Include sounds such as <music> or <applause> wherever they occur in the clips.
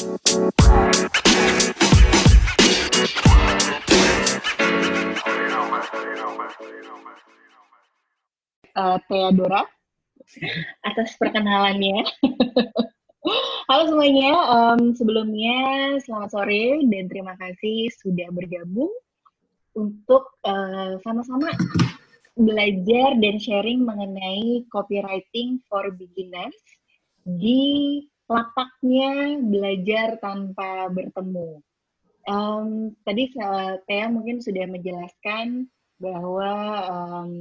uh, Theodora atas perkenalannya. <laughs> Halo semuanya, um, sebelumnya selamat sore dan terima kasih sudah bergabung untuk uh, sama-sama belajar dan sharing mengenai copywriting for beginners di lapaknya belajar tanpa bertemu. Um, tadi saya mungkin sudah menjelaskan bahwa um,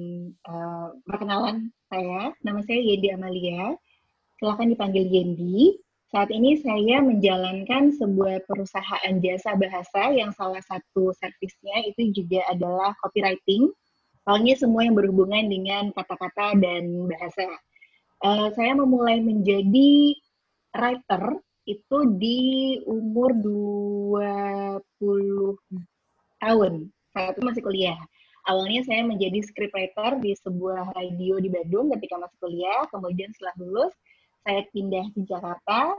uh, perkenalan saya, nama saya Yendi Amalia. Silakan dipanggil Yendi. Saat ini saya menjalankan sebuah perusahaan jasa bahasa yang salah satu servisnya itu juga adalah copywriting. Soalnya semua yang berhubungan dengan kata-kata dan bahasa. Uh, saya memulai menjadi writer itu di umur 20 tahun. Saat itu masih kuliah awalnya saya menjadi scriptwriter di sebuah radio di Bandung ketika masih kuliah. Kemudian setelah lulus, saya pindah ke Jakarta,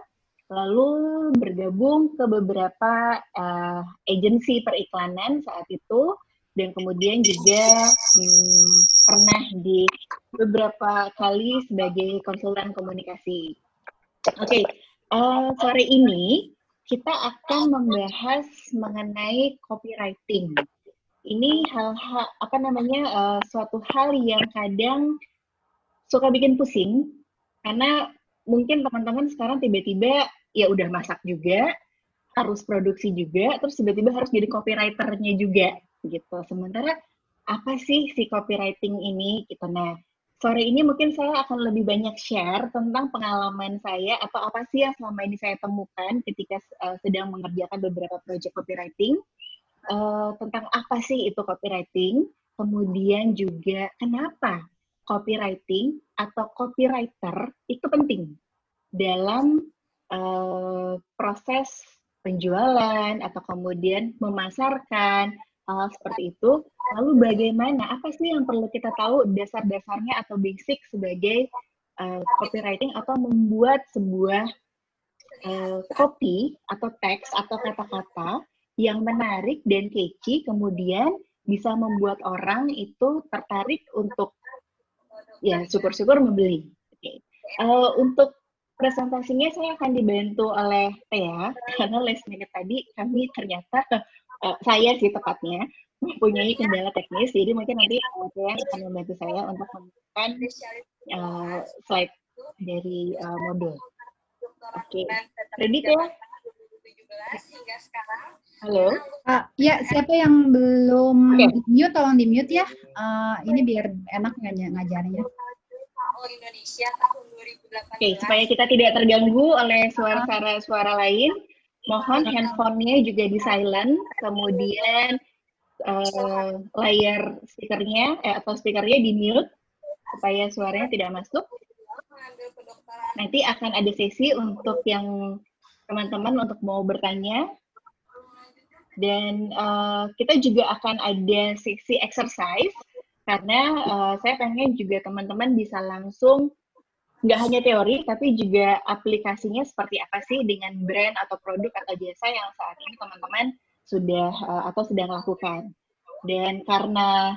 lalu bergabung ke beberapa uh, agensi periklanan saat itu, dan kemudian juga hmm, pernah di beberapa kali sebagai konsultan komunikasi. Oke, okay, uh, sore ini kita akan membahas mengenai copywriting. Ini hal-hal apa namanya uh, suatu hal yang kadang suka bikin pusing karena mungkin teman-teman sekarang tiba-tiba ya udah masak juga harus produksi juga terus tiba-tiba harus jadi copywriternya juga gitu. Sementara apa sih si copywriting ini gitu? Nah sore ini mungkin saya akan lebih banyak share tentang pengalaman saya atau apa sih yang selama ini saya temukan ketika uh, sedang mengerjakan beberapa project copywriting. Uh, tentang apa sih itu copywriting, kemudian juga kenapa copywriting atau copywriter itu penting dalam uh, proses penjualan atau kemudian memasarkan hal seperti itu. Lalu bagaimana? Apa sih yang perlu kita tahu dasar-dasarnya atau basic sebagai uh, copywriting atau membuat sebuah uh, copy atau teks atau kata-kata yang menarik dan catchy kemudian bisa membuat orang itu tertarik untuk ya syukur-syukur membeli. Okay. Uh, eh, untuk presentasinya saya akan dibantu oleh Thea karena minute tadi kami ternyata uh, saya sih tepatnya mempunyai kendala teknis jadi mungkin nanti Thea akan membantu saya untuk menemukan uh, slide dari uh, modul. Oke, okay. ready hingga sekarang. Halo. Uh, ya, siapa yang belum okay. mute tolong di mute ya. Uh, ini biar enak ng ngajarnya. Indonesia tahun 2018. Oke, okay, supaya kita tidak terganggu oleh suara-suara lain, mohon handphonenya juga di silent, kemudian uh, layar speakernya eh, atau speakernya di mute supaya suaranya tidak masuk. Nanti akan ada sesi untuk yang teman-teman untuk mau bertanya. Dan uh, kita juga akan ada sesi exercise karena uh, saya pengen juga teman-teman bisa langsung nggak hanya teori tapi juga aplikasinya seperti apa sih dengan brand atau produk atau jasa yang saat ini teman-teman sudah uh, atau sedang lakukan. Dan karena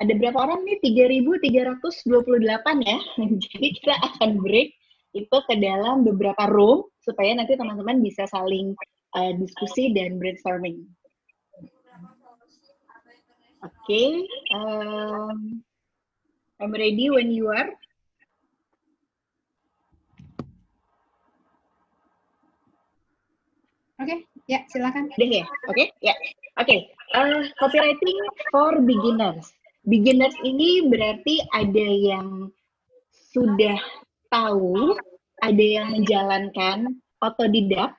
ada berapa orang nih? 3.328 ya. <laughs> Jadi kita akan break itu ke dalam beberapa room supaya nanti teman-teman bisa saling uh, diskusi dan brainstorming. Oke, okay, um, I'm ready when you are. Oke, okay, ya silakan. Udah ya, oke, okay, ya, oke. Okay. Uh, copywriting for beginners. Beginners ini berarti ada yang sudah tahu ada yang menjalankan otodidak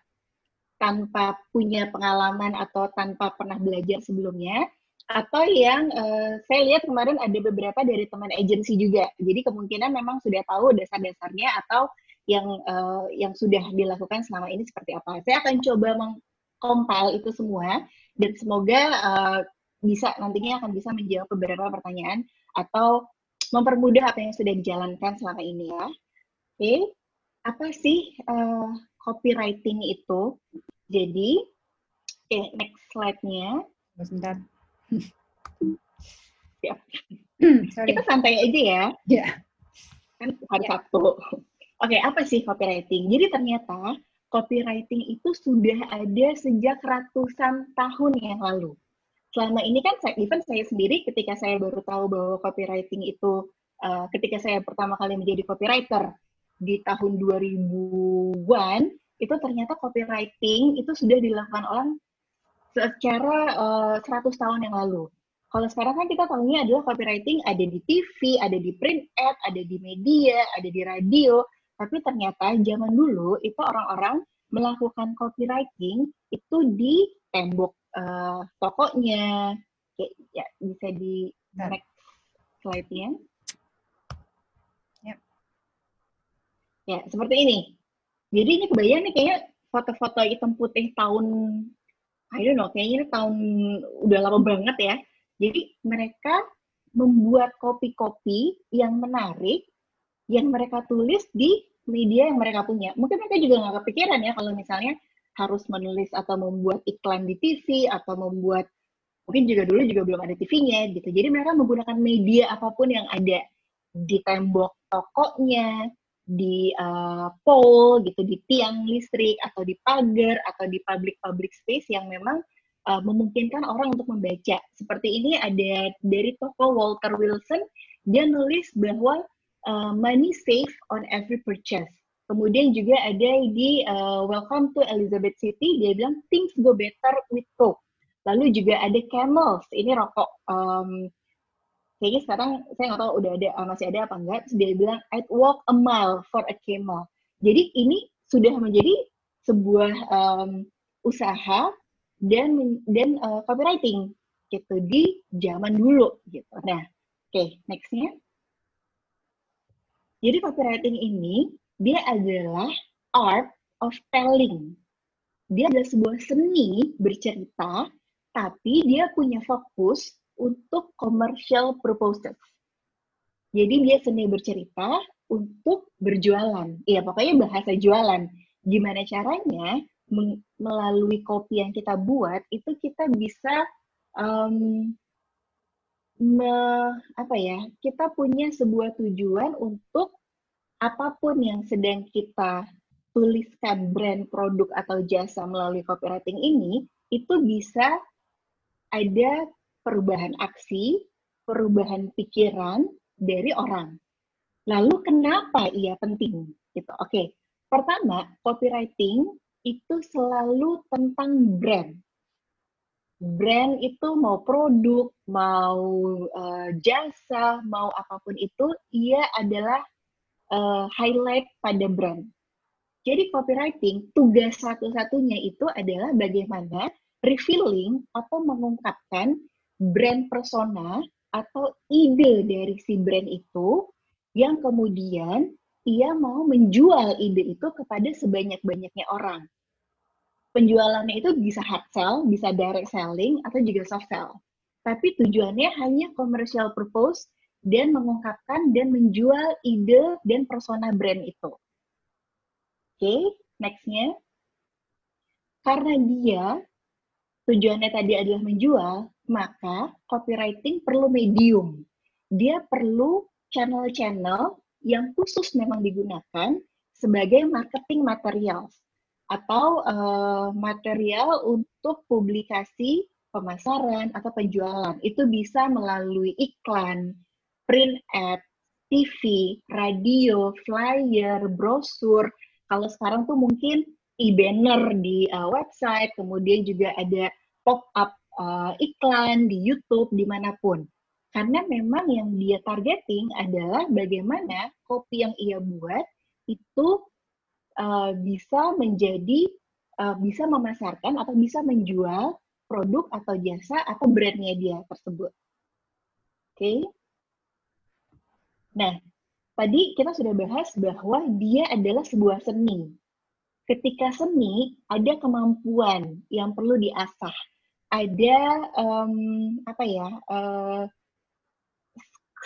tanpa punya pengalaman atau tanpa pernah belajar sebelumnya atau yang uh, saya lihat kemarin ada beberapa dari teman agensi juga jadi kemungkinan memang sudah tahu dasar-dasarnya atau yang uh, yang sudah dilakukan selama ini seperti apa saya akan coba mengkompil itu semua dan semoga uh, bisa nantinya akan bisa menjawab beberapa pertanyaan atau mempermudah apa yang sudah dijalankan selama ini ya. Oke, okay. apa sih uh, copywriting itu. Jadi, oke, okay, next slide-nya. Sebentar. Siap. Kita santai aja ya. Ya. Yeah. Kan hari yeah. Sabtu. Oke, apa sih copywriting? Jadi ternyata copywriting itu sudah ada sejak ratusan tahun yang lalu. Selama ini kan saya, even saya sendiri ketika saya baru tahu bahwa copywriting itu uh, ketika saya pertama kali menjadi copywriter di tahun 2000-an itu ternyata copywriting itu sudah dilakukan orang secara uh, eh, 100 tahun yang lalu. Kalau sekarang kan kita tahunya adalah copywriting ada di TV, ada di print ad, ada di media, ada di radio, tapi ternyata zaman dulu itu orang-orang melakukan copywriting itu di tembok uh, tokonya. Kayak, ya bisa di next slide-nya. Yep. Ya, seperti ini. Jadi ini kebayang nih kayak foto-foto hitam putih tahun I don't know, kayaknya ini tahun udah lama banget ya. Jadi mereka membuat kopi-kopi yang menarik yang mereka tulis di media yang mereka punya. Mungkin mereka juga nggak kepikiran ya kalau misalnya harus menulis atau membuat iklan di TV atau membuat mungkin juga dulu juga belum ada TV-nya gitu. Jadi mereka menggunakan media apa pun yang ada di tembok tokonya, di uh, pole gitu, di tiang listrik atau di pagar atau di public public space yang memang uh, memungkinkan orang untuk membaca. Seperti ini ada dari toko Walter Wilson, dia nulis bahwa uh, money safe on every purchase. Kemudian juga ada di uh, Welcome to Elizabeth City, dia bilang things go better with Coke. Lalu juga ada Camels, ini rokok. Um, kayaknya sekarang saya nggak tahu udah ada uh, masih ada apa enggak. Dia bilang I'd walk a mile for a camel. Jadi ini sudah menjadi sebuah um, usaha dan dan uh, copywriting gitu di zaman dulu gitu. Nah, oke, okay, nextnya. Jadi copywriting ini dia adalah art of telling. Dia adalah sebuah seni bercerita, tapi dia punya fokus untuk commercial purposes. Jadi dia seni bercerita untuk berjualan. Iya, pokoknya bahasa jualan. Gimana caranya melalui kopi yang kita buat itu kita bisa um, me, apa ya kita punya sebuah tujuan untuk apa pun yang sedang kita tuliskan brand produk atau jasa melalui copywriting ini itu bisa ada perubahan aksi, perubahan pikiran dari orang. Lalu kenapa ia penting? Gitu. Oke, pertama copywriting itu selalu tentang brand. Brand itu mau produk, mau uh, jasa, mau apa pun itu, ia adalah uh, highlight pada brand. Jadi copywriting tugas satu-satunya itu adalah bagaimana revealing atau mengungkapkan brand persona atau ide dari si brand itu yang kemudian ia mau menjual ide itu kepada sebanyak-banyaknya orang. Penjualannya itu bisa hard sell, bisa direct selling, atau juga soft sell. Tapi tujuannya hanya commercial purpose dan mengungkapkan dan menjual ide dan persona brand itu. Oke, okay, nextnya. Karena dia tujuannya tadi adalah menjual, maka copywriting perlu medium. Dia perlu channel-channel yang khusus memang digunakan sebagai marketing material atau uh, material untuk publikasi pemasaran atau penjualan. Itu bisa melalui iklan, print ad, TV, radio, flyer, brosur. Kalau sekarang tuh mungkin e-banner di uh, website, kemudian juga ada pop-up uh, iklan di YouTube, di mana pun. Karena memang yang dia targeting adalah bagaimana kopi yang ia buat itu uh, bisa menjadi, uh, bisa memasarkan atau bisa menjual produk atau jasa atau brandnya dia tersebut. Oke. Okay. Nah, tadi kita sudah bahas bahwa dia adalah sebuah seni. Ketika seni, ada kemampuan yang perlu diasah. Ada um, apa ya? Uh,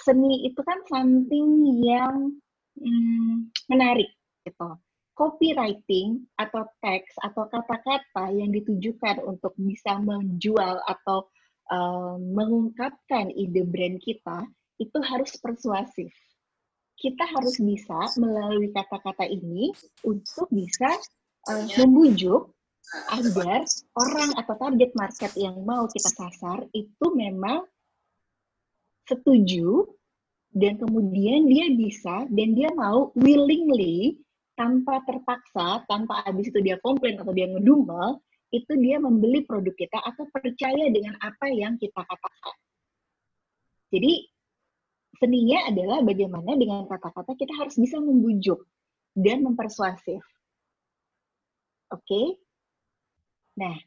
seni itu kan something yang hmm, menarik gitu. Copywriting atau teks atau kata-kata yang ditujukan untuk bisa menjual atau uh, mengungkapkan ide brand kita itu harus persuasif. Kita harus bisa melalui kata-kata ini untuk bisa uh, membujuk agar orang atau target market yang mau kita sasar itu memang setuju dan kemudian dia bisa dan dia mau willingly tanpa terpaksa, tanpa habis itu dia komplain atau dia ngedumel, itu dia membeli produk kita atau percaya dengan apa yang kita katakan. Jadi seninya adalah bagaimana dengan kata-kata kita harus bisa membujuk dan mempersuasif. Oke? Okay? Nah,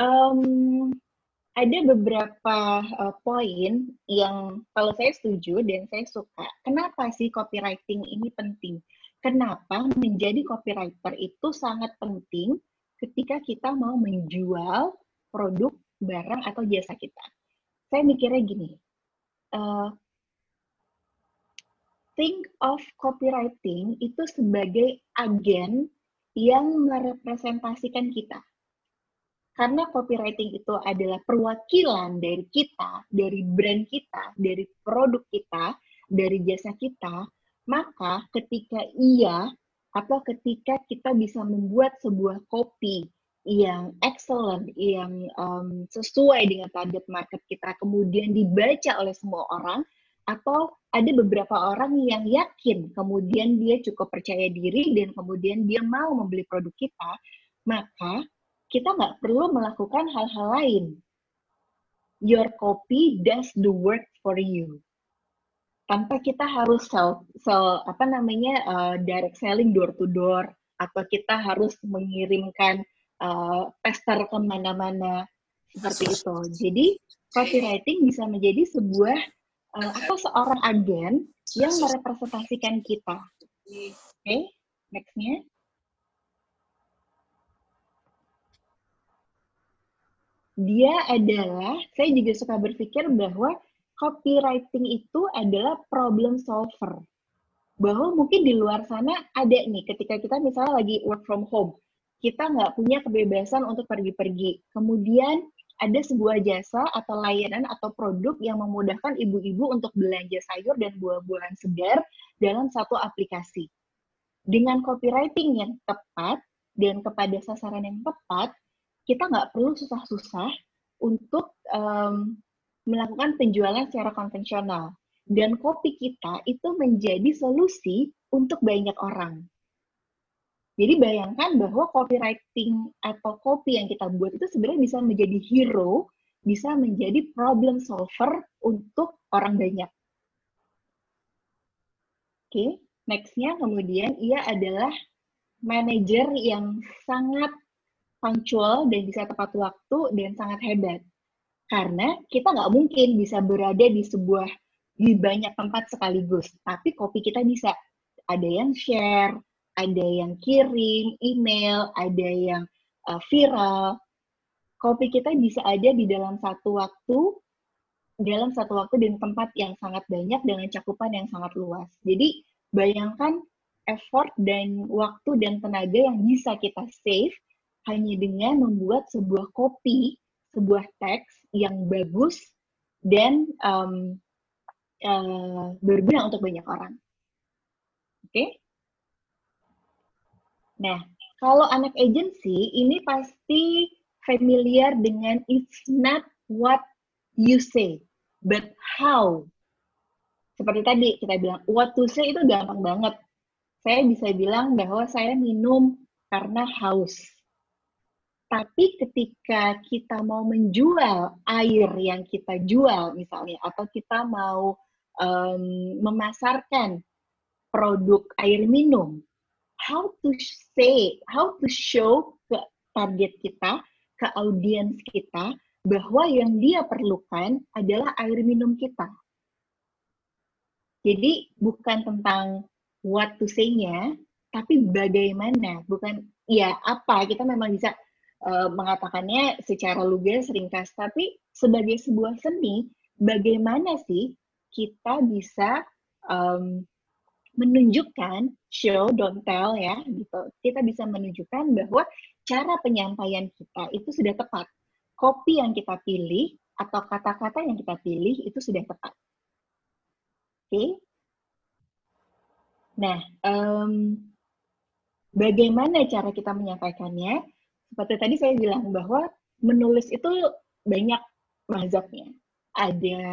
um, ada beberapa uh, poin yang kalau saya setuju dan saya suka. Kenapa sih copywriting ini penting? Kenapa menjadi copywriter itu sangat penting ketika kita mau menjual produk, barang, atau jasa kita. Saya mikirnya gini, uh, think of copywriting itu sebagai agen yang merepresentasikan kita. Karena copywriting itu adalah perwakilan dari kita, dari brand kita, dari produk kita, dari jasa kita, maka ketika ia atau ketika kita bisa membuat sebuah kopi yang excellent, yang um, sesuai dengan target market kita, kemudian dibaca oleh semua orang, atau ada beberapa orang yang yakin, kemudian dia cukup percaya diri, dan kemudian dia mau membeli produk kita, maka kita nggak perlu melakukan hal-hal lain. Your copy does the work for you tanpa kita harus sell, sell apa namanya uh, direct selling door to door atau kita harus mengirimkan uh, pester ke mana-mana seperti itu. Jadi copywriting bisa menjadi sebuah uh, atau seorang agen yang merepresentasikan kita. Oke, okay, nextnya. Dia adalah, saya juga suka berpikir bahwa copywriting itu adalah problem solver. Bahwa mungkin di luar sana ada nih, ketika kita misalnya lagi work from home, kita nggak punya kebebasan untuk pergi-pergi. Kemudian ada sebuah jasa atau layanan atau produk yang memudahkan ibu-ibu untuk belanja sayur dan buah-buahan segar dalam satu aplikasi. Dengan copywriting yang tepat dan kepada sasaran yang tepat, kita nggak perlu susah-susah untuk um, melakukan penjualan secara konvensional. Dan kopi kita itu menjadi solusi untuk banyak orang. Jadi bayangkan bahwa copywriting atau kopi yang kita buat itu sebenarnya bisa menjadi hero, bisa menjadi problem solver untuk orang banyak. Oke, okay. nextnya kemudian ia adalah manajer yang sangat punctual dan bisa tepat waktu dan sangat hebat. Karena kita nggak mungkin bisa berada di sebuah di banyak tempat sekaligus, tapi kopi kita bisa. Ada yang share, ada yang kirim email, ada yang uh, viral. Kopi kita bisa ada di dalam satu waktu, dalam satu waktu dan tempat yang sangat banyak dengan cakupan yang sangat luas. Jadi bayangkan effort dan waktu dan tenaga yang bisa kita save hanya dengan membuat sebuah kopi sebuah teks yang bagus dan um, uh, berguna untuk banyak orang. Oke? Okay? Nah, kalau anak agency ini pasti familiar dengan it's not what you say, but how. Seperti tadi kita bilang, what to say itu gampang banget. Saya bisa bilang bahwa saya minum karena haus tapi ketika kita mau menjual air yang kita jual misalnya, atau kita mau um, memasarkan produk air minum, how to say, how to show ke target kita, ke audiens kita, bahwa yang dia perlukan adalah air minum kita. Jadi bukan tentang what to say-nya, tapi bagaimana, bukan ya apa, kita memang bisa uh, mengatakannya secara lugas ringkas, tapi sebagai sebuah seni, bagaimana sih kita bisa um, menunjukkan show don't tell ya gitu. Kita bisa menunjukkan bahwa cara penyampaian kita itu sudah tepat. Kopi yang kita pilih atau kata-kata yang kita pilih itu sudah tepat. Oke. Okay? Nah, um, bagaimana cara kita menyampaikannya? Seperti tadi saya bilang bahwa menulis itu banyak mazhabnya. Ada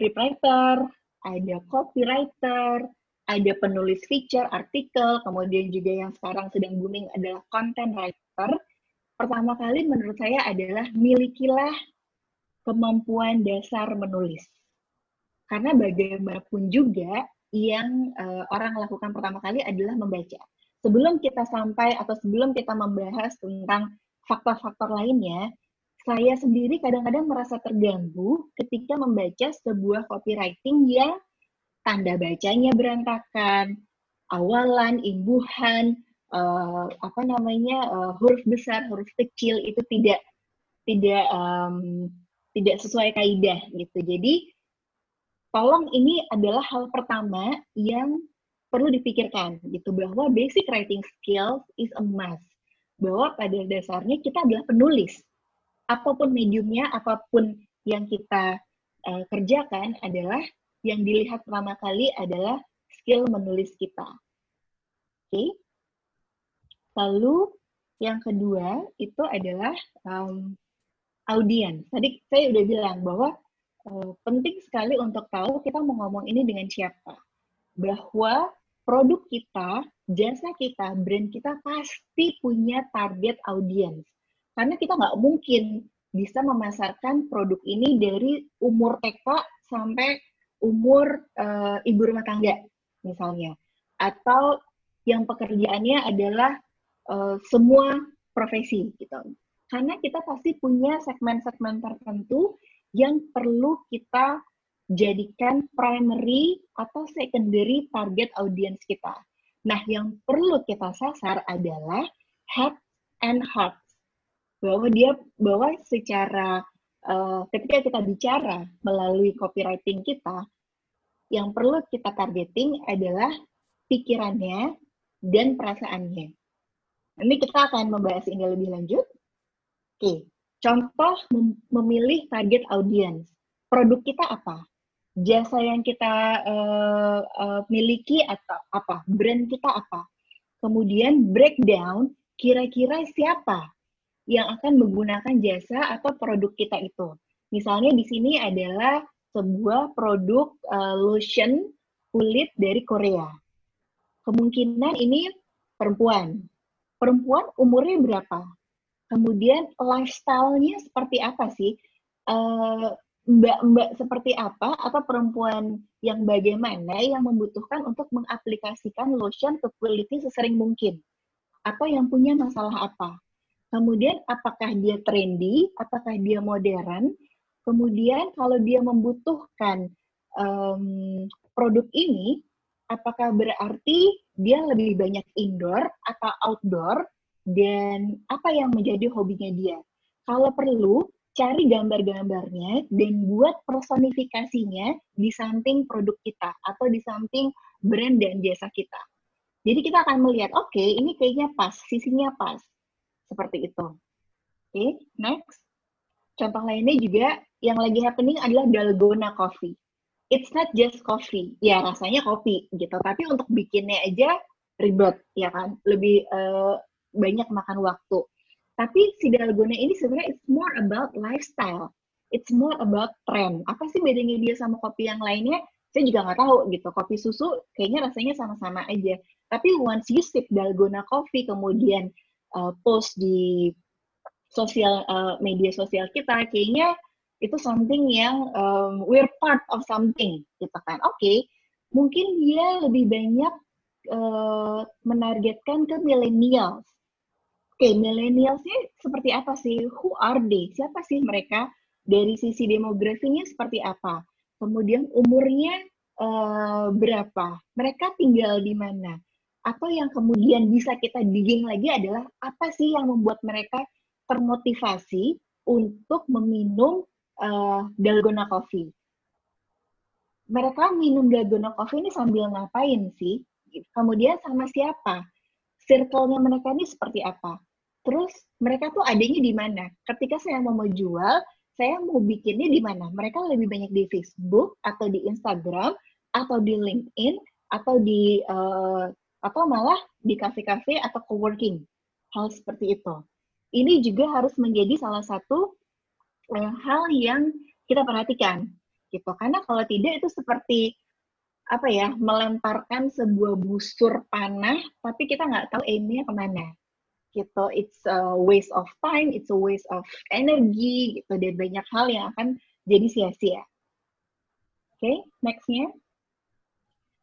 scriptwriter, ada copywriter, ada penulis feature, artikel, kemudian juga yang sekarang sedang booming adalah content writer. Pertama kali menurut saya adalah milikilah kemampuan dasar menulis. Karena bagaimanapun juga yang uh, orang lakukan pertama kali adalah membaca. Sebelum kita sampai atau sebelum kita membahas tentang faktor-faktor lainnya, saya sendiri kadang-kadang merasa terganggu ketika membaca sebuah copywriting yang tanda bacanya berantakan, awalan, imbuhan, uh, apa namanya uh, huruf besar, huruf kecil itu tidak tidak um, tidak sesuai kaidah gitu. Jadi tolong ini adalah hal pertama yang perlu dipikirkan gitu bahwa basic writing skills is a must. Bahwa pada dasarnya kita adalah penulis apa pun mediumnya, apa pun yang kita uh, kerjakan adalah yang dilihat pertama kali adalah skill menulis kita. Oke. Okay? Lalu yang kedua itu adalah um, audiens. Tadi saya udah bilang bahwa uh, penting sekali untuk tahu kita mau ngomong ini dengan siapa. Bahwa produk kita, jasa kita, brand kita pasti punya target audiens. Karena kita nggak mungkin bisa memasarkan produk ini dari umur TK sampai umur uh, ibu rumah tangga misalnya. Atau yang pekerjaannya adalah uh, semua profesi gitu. Karena kita pasti punya segmen-segmen tertentu yang perlu kita jadikan primary atau secondary target audience kita. Nah, yang perlu kita sasar adalah head and heart bahwa dia bahwa secara uh, ketika kita bicara melalui copywriting kita yang perlu kita targeting adalah pikirannya dan perasaannya. Ini kita akan membahas ini lebih lanjut. Oke, contoh mem memilih target audience. Produk kita apa? Jasa yang kita uh, uh, miliki atau apa? Brand kita apa? Kemudian breakdown kira-kira siapa yang akan menggunakan jasa atau produk kita itu. Misalnya di sini adalah sebuah produk uh, lotion kulit dari Korea. Kemungkinan ini perempuan. Perempuan umurnya berapa? Kemudian lifestyle-nya seperti apa sih? Uh, mbak-mbak seperti apa? Atau perempuan yang bagaimana yang membutuhkan untuk mengaplikasikan lotion ke kulitnya sesering mungkin? Atau yang punya masalah apa? Kemudian apakah dia trendy, apakah dia modern. Kemudian kalau dia membutuhkan um, produk ini, apakah berarti dia lebih banyak indoor atau outdoor? Dan apa yang menjadi hobinya dia. Kalau perlu, cari gambar-gambarnya dan buat personifikasinya di samping produk kita atau di samping brand dan jasa kita. Jadi kita akan melihat, oke, okay, ini kayaknya pas, sisinya pas. Seperti itu. Oke, okay, next. Contoh lainnya juga yang lagi happening adalah dalgona coffee. It's not just coffee. Ya, rasanya kopi gitu. Tapi untuk bikinnya aja ribet, ya kan? Lebih uh, banyak makan waktu. Tapi si dalgona ini sebenarnya it's more about lifestyle. It's more about trend. Apa sih bedanya dia sama kopi yang lainnya? Saya juga nggak tahu gitu. Kopi susu kayaknya rasanya sama-sama aja. Tapi once you sip dalgona coffee, kemudian uh, post di sosial uh, media sosial kita kayaknya itu something yang um, we're part of something gitu kan oke okay, mungkin dia lebih banyak uh, menargetkan ke millennials okay, millennialsnya seperti apa sih who are they siapa sih mereka dari sisi demografinya seperti apa kemudian umurnya uh, berapa mereka tinggal di mana atau yang kemudian bisa kita digging lagi adalah apa sih yang membuat mereka termotivasi untuk meminum uh, dalgona coffee. mereka minum dalgona coffee ini sambil ngapain sih? Kemudian sama siapa? Circle-nya mereka ini seperti apa? Terus mereka tuh adanya di mana? Ketika saya mau jual, saya mau bikinnya di mana? Mereka lebih banyak di Facebook atau di Instagram atau di LinkedIn atau di uh, atau malah di kafe-kafe atau coworking. Hal seperti itu. Ini juga harus menjadi salah satu uh, hal yang kita perhatikan gitu. Karena kalau tidak itu seperti apa ya melemparkan sebuah busur panah tapi kita nggak tahu aimnya ke mana gitu. It's a waste of time it's a waste of energy gitu. Dan banyak hal yang akan jadi sia-sia. Oke okay, nextnya.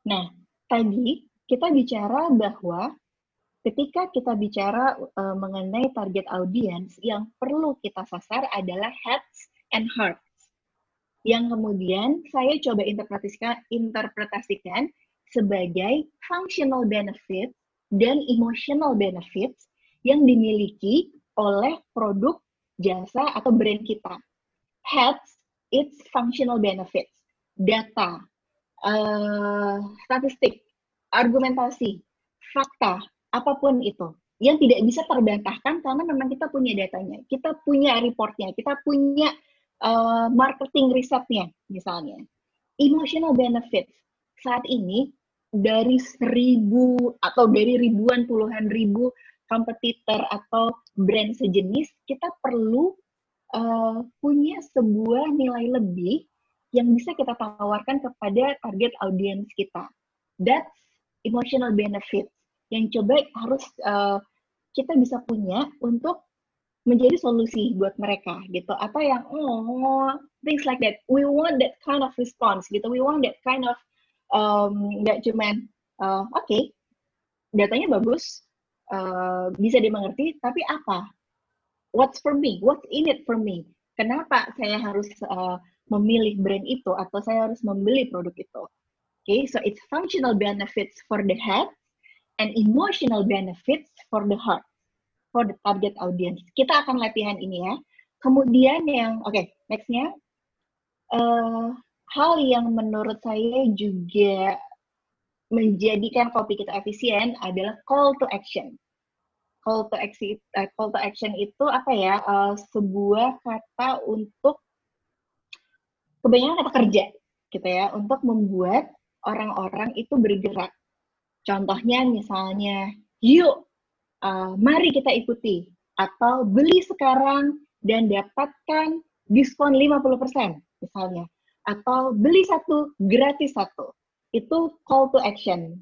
Nah tadi kita bicara bahwa ketika kita bicara uh, mengenai target audience yang perlu kita sasar adalah heads and hearts. Yang kemudian saya coba interpretasikan interpretasikan sebagai functional benefits dan emotional benefits yang dimiliki oleh produk, jasa, atau brand kita. Heads, its functional benefits, data, uh, statistik, argumentasi, fakta, apa pun itu yang tidak bisa terbantahkan karena memang kita punya datanya, kita punya reportnya, kita punya uh, marketing risetnya misalnya. Emotional benefits saat ini dari seribu atau dari ribuan puluhan ribu kompetitor atau brand sejenis, kita perlu uh, punya sebuah nilai lebih yang bisa kita tawarkan kepada target audiens kita. That's emotional benefit yang coba harus uh, kita bisa punya untuk menjadi solusi buat mereka gitu. Atau yang oh things like that. We want that kind of response gitu. We want that kind of um, cuman uh, oke okay, datanya bagus uh, bisa dimengerti, tapi apa? What's for me? What's in it for me? Kenapa saya harus uh, memilih brand itu atau saya harus membeli produk itu? Okay, so it's functional benefits for the head and emotional benefits for the heart, for the target audience. Kita akan latihan ini ya. Kemudian yang, oke, okay, nextnya, uh, hal yang menurut saya juga menjadikan kopi kita efisien adalah call to action. Call to action, uh, call to action itu apa ya? Uh, sebuah kata untuk kebanyakan kata kerja, gitu ya, untuk membuat orang-orang itu bergerak. Contohnya misalnya, yuk, uh, mari kita ikuti, atau beli sekarang dan dapatkan diskon 50%, misalnya. Atau beli satu, gratis satu itu call to action.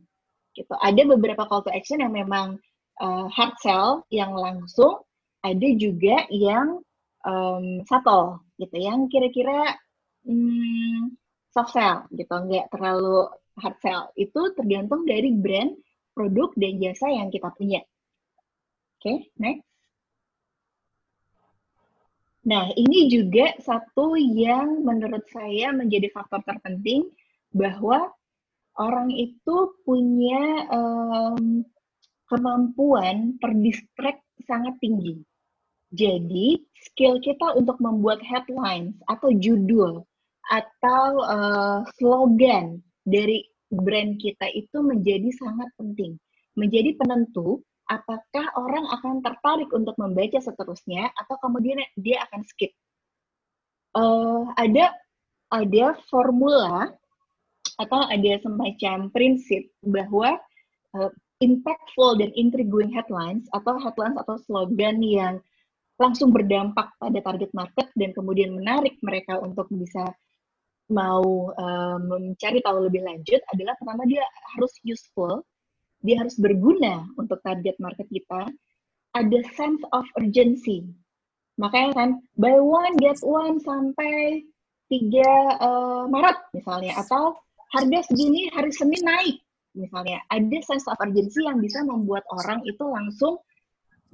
Gitu. Ada beberapa call to action yang memang uh, hard sell yang langsung. Ada juga yang um, subtle gitu. Yang kira-kira um, soft sell gitu. Nggak terlalu hard sell. Itu tergantung dari brand produk dan jasa yang kita punya. Oke okay, next. Nah, ini juga satu yang menurut saya menjadi faktor terpenting bahwa orang itu punya um, kemampuan terdistract sangat tinggi. Jadi, skill kita untuk membuat headlines atau judul atau uh, slogan dari brand kita itu menjadi sangat penting. Menjadi penentu apakah orang akan tertarik untuk membaca seterusnya atau kemudian dia akan skip. Uh, ada ada formula atau ada semacam prinsip bahwa uh, impactful dan intriguing headlines atau headlines atau slogan yang langsung berdampak pada target market dan kemudian menarik mereka untuk bisa mau um, mencari tahu lebih lanjut adalah pertama dia harus useful, dia harus berguna untuk target market kita, ada sense of urgency. Makanya kan buy one get one sampai 3 uh, Maret misalnya atau harga segini hari Senin naik misalnya. Ada sense of urgency yang bisa membuat orang itu langsung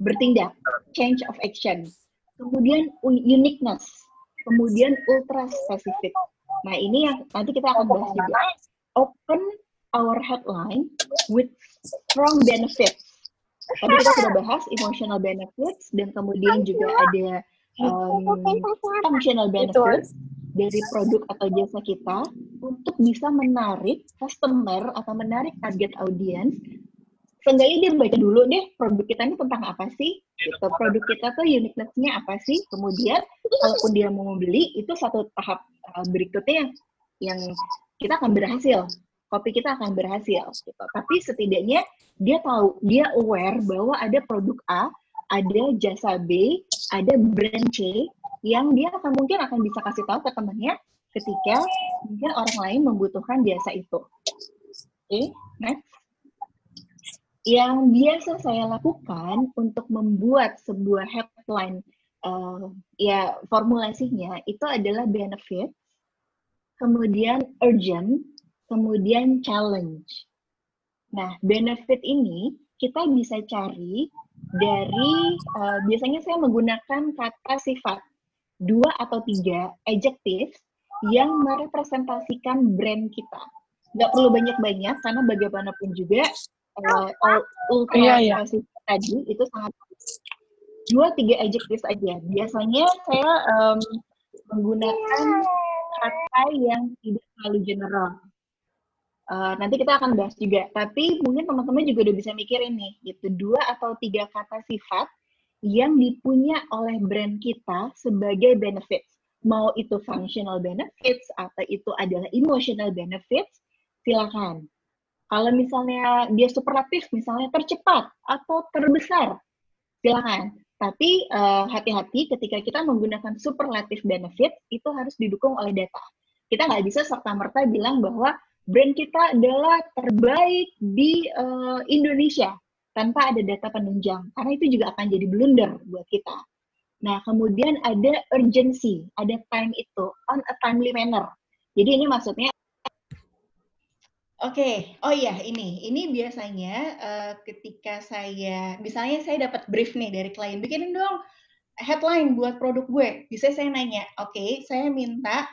bertindak. Change of action. Kemudian uniqueness. Kemudian ultra spesifik nah ini yang nanti kita akan bahas juga. Open our headline with strong benefits. Tadi kita sudah bahas emotional benefits dan kemudian juga ada um, functional benefits dari produk atau jasa kita untuk bisa menarik customer atau menarik target audience. Seenggaknya dia baca dulu deh produk kita ini tentang apa sih gitu. produk kita tuh uniqueness-nya apa sih? Kemudian kalaupun dia mau membeli itu satu tahap uh, berikutnya yang yang kita akan berhasil. Kopi kita akan berhasil gitu. Tapi setidaknya dia tahu dia aware bahwa ada produk A ada jasa B ada brand C yang dia akan mungkin akan bisa kasih tahu ke temannya ketika mungkin orang lain membutuhkan jasa itu oke okay, next yang biasa saya lakukan untuk membuat sebuah headline uh, ya formulasinya itu adalah benefit, kemudian urgent, kemudian challenge. Nah, benefit ini kita bisa cari dari uh, biasanya saya menggunakan kata sifat dua atau tiga adjective yang merepresentasikan brand kita. Nggak perlu banyak-banyak karena bagaimanapun juga uh, ultra iya, iya. tadi itu sangat dua tiga adjektif aja. Biasanya saya um, menggunakan kata yang tidak terlalu general. Uh, nanti kita akan bahas juga. Tapi mungkin teman-teman juga udah bisa mikir ini, gitu dua atau tiga kata sifat yang dipunya oleh brand kita sebagai benefits. Mau itu functional benefits atau itu adalah emotional benefits, silakan. Kalau misalnya dia superlatif, misalnya tercepat atau terbesar, silakan. Tapi eh, hati-hati ketika kita menggunakan superlatif benefit, itu harus didukung oleh data. Kita nggak bisa serta-merta bilang bahwa brand kita adalah terbaik di uh, Indonesia tanpa ada data penunjang, karena itu juga akan jadi blunder buat kita. Nah, kemudian ada urgency, ada time itu, on a timely manner. Jadi ini maksudnya Oke, okay. oh iya ini, ini biasanya uh, ketika saya, misalnya saya dapat brief nih dari klien, bikinin dong headline buat produk gue. Bisa saya nanya, oke, okay, saya minta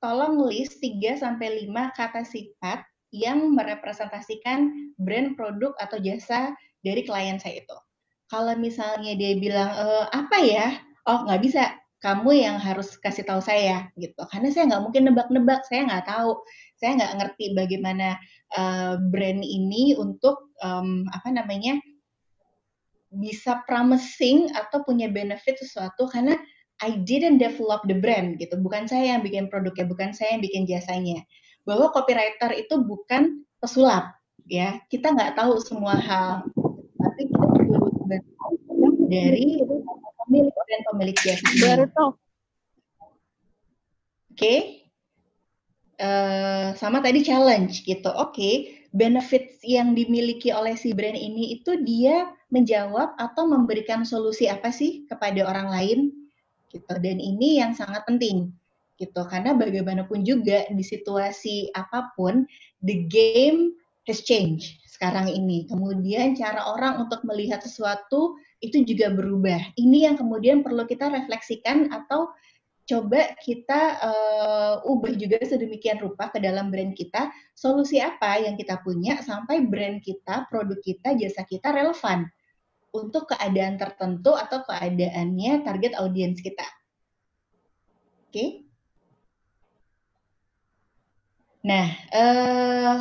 tolong list 3 sampai 5 kata sifat yang merepresentasikan brand produk atau jasa dari klien saya itu. Kalau misalnya dia bilang e, apa ya, oh nggak bisa, kamu yang harus kasih tahu saya gitu, karena saya nggak mungkin nebak-nebak, saya nggak tahu. Saya nggak ngerti bagaimana uh, brand ini untuk um, apa namanya bisa promising atau punya benefit sesuatu. Karena I didn't develop the brand gitu. Bukan saya yang bikin produknya, bukan saya yang bikin jasanya. Bahwa copywriter itu bukan pesulap ya. Kita nggak tahu semua hal. Tapi kita bantuan dari pemilik dan pemilik jasa. Oke. Okay? uh, sama tadi challenge gitu. Oke, okay, benefits yang dimiliki oleh si brand ini itu dia menjawab atau memberikan solusi apa sih kepada orang lain gitu. Dan ini yang sangat penting gitu karena bagaimanapun juga di situasi apa pun the game has changed sekarang ini. Kemudian cara orang untuk melihat sesuatu itu juga berubah. Ini yang kemudian perlu kita refleksikan atau coba kita uh, ubah juga sedemikian rupa ke dalam brand kita, solusi apa yang kita punya sampai brand kita, produk kita, jasa kita relevan untuk keadaan tertentu atau keadaannya target audiens kita. Oke. Okay? Nah, uh,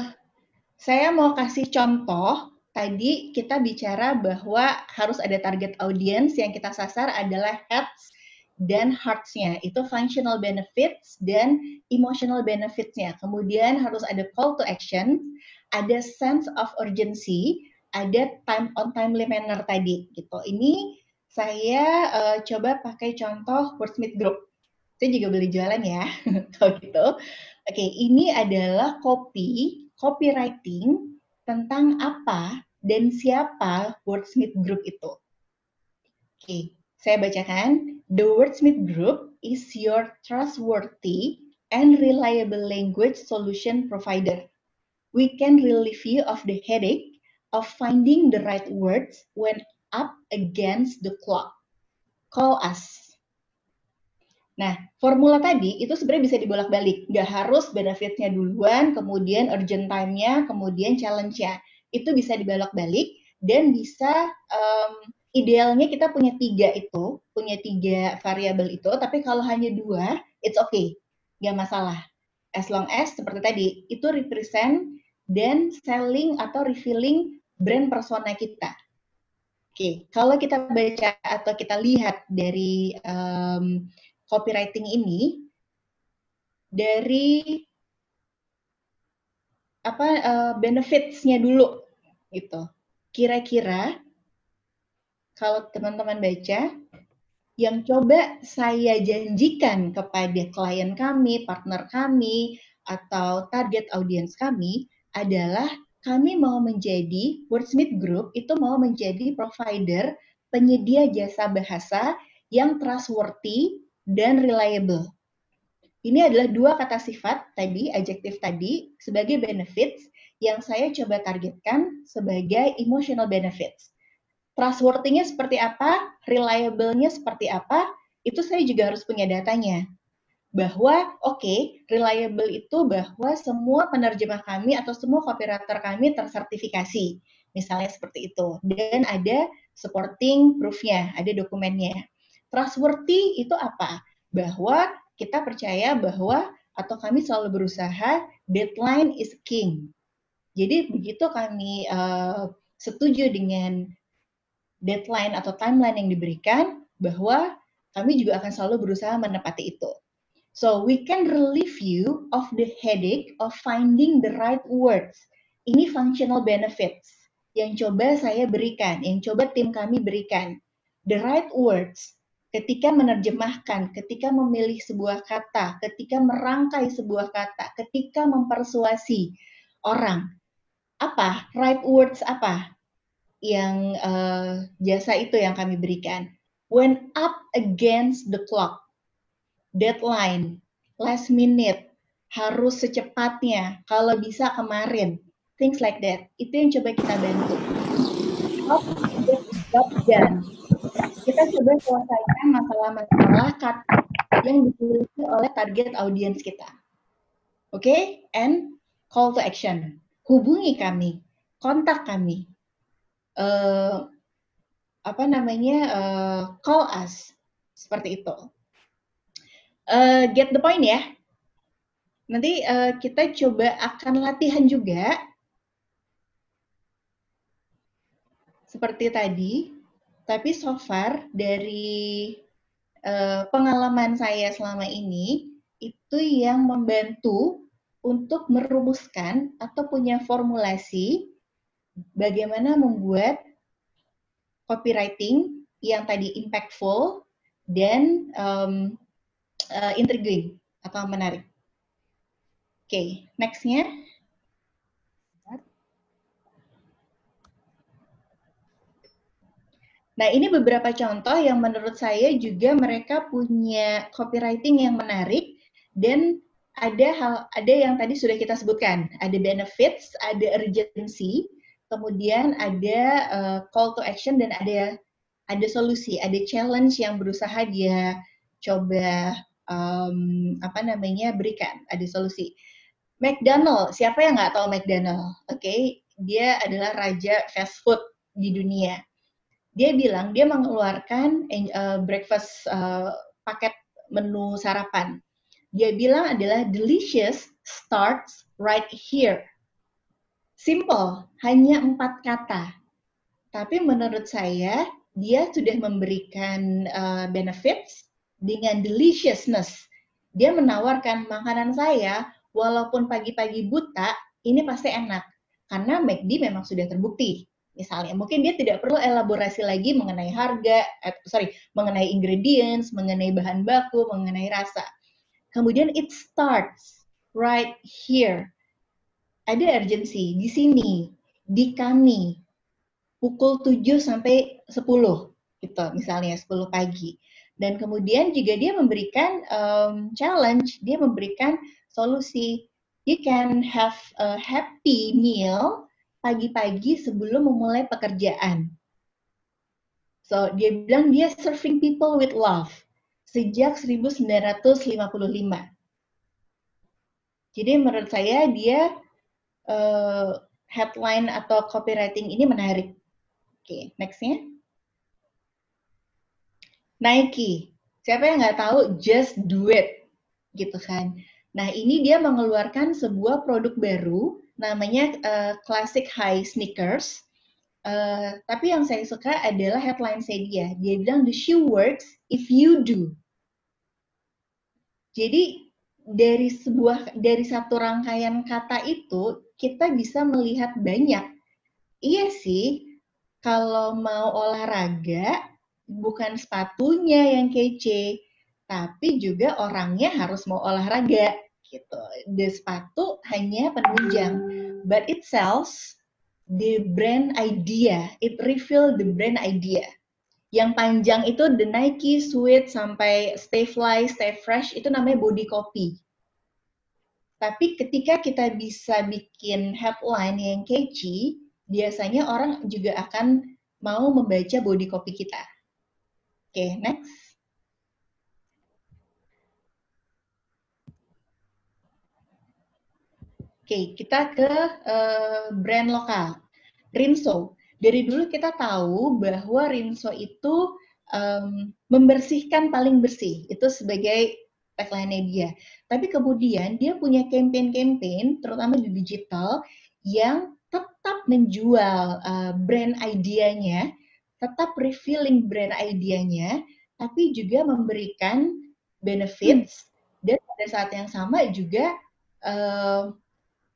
saya mau kasih contoh. Tadi kita bicara bahwa harus ada target audiens yang kita sasar adalah heads dan hearts-nya itu functional benefits dan emotional benefits-nya. Kemudian harus ada call to action, ada sense of urgency, ada time on timely manner tadi gitu. Ini saya uh, coba pakai contoh Wordsmith Group. Saya juga beli jualan ya, <laughs> kalau gitu. Oke, ini adalah copy, copywriting tentang apa dan siapa Wordsmith Group itu. Oke, saya bacakan, The Wordsmith Group is your trustworthy and reliable language solution provider. We can relieve you of the headache of finding the right words when up against the clock. Call us. Nah, formula tadi itu sebenarnya bisa dibolak-balik. Nggak harus benefitnya duluan, kemudian urgent time-nya, kemudian challenge-nya. Itu bisa dibolak-balik dan bisa um, idealnya kita punya tiga itu, punya tiga variabel itu, tapi kalau hanya dua, it's okay. nggak masalah. As long as seperti tadi, itu represent dan selling atau refilling brand persona kita. Oke, kalau kita baca atau kita lihat dari um, copywriting ini, dari apa uh, benefitsnya dulu, gitu. Kira-kira kalau teman-teman baca, yang coba saya janjikan kepada klien kami, partner kami, atau target audiens kami adalah kami mau menjadi Wordsmith Group itu mau menjadi provider penyedia jasa bahasa yang trustworthy dan reliable. Ini adalah dua kata sifat tadi, adjektif tadi, sebagai benefits yang saya coba targetkan sebagai emotional benefits. Trustworthy-nya seperti apa, reliable-nya seperti apa, itu saya juga harus punya datanya bahwa oke okay, reliable itu bahwa semua penerjemah kami atau semua copywriter kami tersertifikasi. Misalnya seperti itu. Dan ada supporting proofnya ada dokumennya. Trustworthy itu apa? Bahwa kita percaya bahwa atau kami selalu berusaha deadline is king. Jadi begitu kami uh, setuju dengan deadline atau timeline yang diberikan bahwa kami juga akan selalu berusaha menepati itu So we can relieve you of the headache of finding the right words. Ini functional benefits yang coba saya berikan, yang coba tim kami berikan. The right words ketika menerjemahkan, ketika memilih sebuah kata, ketika merangkai sebuah kata, ketika mempersuasi orang. Apa? Right words apa? Yang uh, jasa itu yang kami berikan. When up against the clock deadline, last minute, harus secepatnya, kalau bisa kemarin, things like that. Itu yang coba kita bantu. Done. Kita coba selesaikan masalah-masalah yang dimiliki oleh target audience kita. Oke, okay? and call to action. Hubungi kami, kontak kami. Uh, apa namanya? Uh, call us. Seperti itu uh, get the point ya. Nanti uh, kita coba akan latihan juga. Seperti tadi, tapi so far dari uh, pengalaman saya selama ini, itu yang membantu untuk merumuskan atau punya formulasi bagaimana membuat copywriting yang tadi impactful dan um, uh, intriguing atau menarik. Oke, okay, nextnya. Nah, ini beberapa contoh yang menurut saya juga mereka punya copywriting yang menarik dan ada hal ada yang tadi sudah kita sebutkan, ada benefits, ada urgency, kemudian ada uh, call to action dan ada ada solusi, ada challenge yang berusaha dia coba um, apa namanya berikan ada solusi. McDonald, siapa yang nggak tahu McDonald? Oke, okay? dia adalah raja fast food di dunia. Dia bilang dia mengeluarkan uh, breakfast uh, paket menu sarapan. Dia bilang adalah delicious starts right here. Simple, hanya empat kata. Tapi menurut saya dia sudah memberikan uh, benefits dengan deliciousness. Dia menawarkan makanan saya, walaupun pagi-pagi buta, ini pasti enak. Karena McD memang sudah terbukti. Misalnya, mungkin dia tidak perlu elaborasi lagi mengenai harga, eh, sorry, mengenai ingredients, mengenai bahan baku, mengenai rasa. Kemudian it starts right here. Ada urgensi di sini, di kami, pukul 7 sampai 10 gitu, misalnya 10 pagi. Dan kemudian juga dia memberikan um, challenge, dia memberikan solusi. You can have a happy meal pagi-pagi sebelum memulai pekerjaan. So, dia bilang dia serving people with love sejak 1955. Jadi menurut saya dia uh, headline atau copywriting ini menarik. Oke, okay, nextnya. Nike. Siapa yang nggak tahu just do it gitu kan. Nah, ini dia mengeluarkan sebuah produk baru namanya uh, Classic High Sneakers. Uh, tapi yang saya suka adalah headline saya dia. Dia bilang the shoe works if you do. Jadi dari sebuah dari satu rangkaian kata itu kita bisa melihat banyak. Iya sih, kalau mau olahraga bukan sepatunya yang kece, tapi juga orangnya harus mau olahraga gitu. The sepatu hanya penunjang, but it sells the brand idea. It reveal the brand idea. Yang panjang itu the Nike Sweat sampai Stay Fly, Stay Fresh itu namanya body copy. Tapi ketika kita bisa bikin headline yang catchy, biasanya orang juga akan mau membaca body copy kita. Okay, next. Oke, kita ke uh, brand lokal, Rinso. Dari dulu kita tahu bahwa Rinso itu um, membersihkan paling bersih, itu sebagai tagline dia. Tapi kemudian dia punya campaign-campaign, terutama di digital, yang tetap menjual uh, brand idenya, tetap revealing brand idenya, tapi juga memberikan benefits, dan pada saat yang sama juga uh,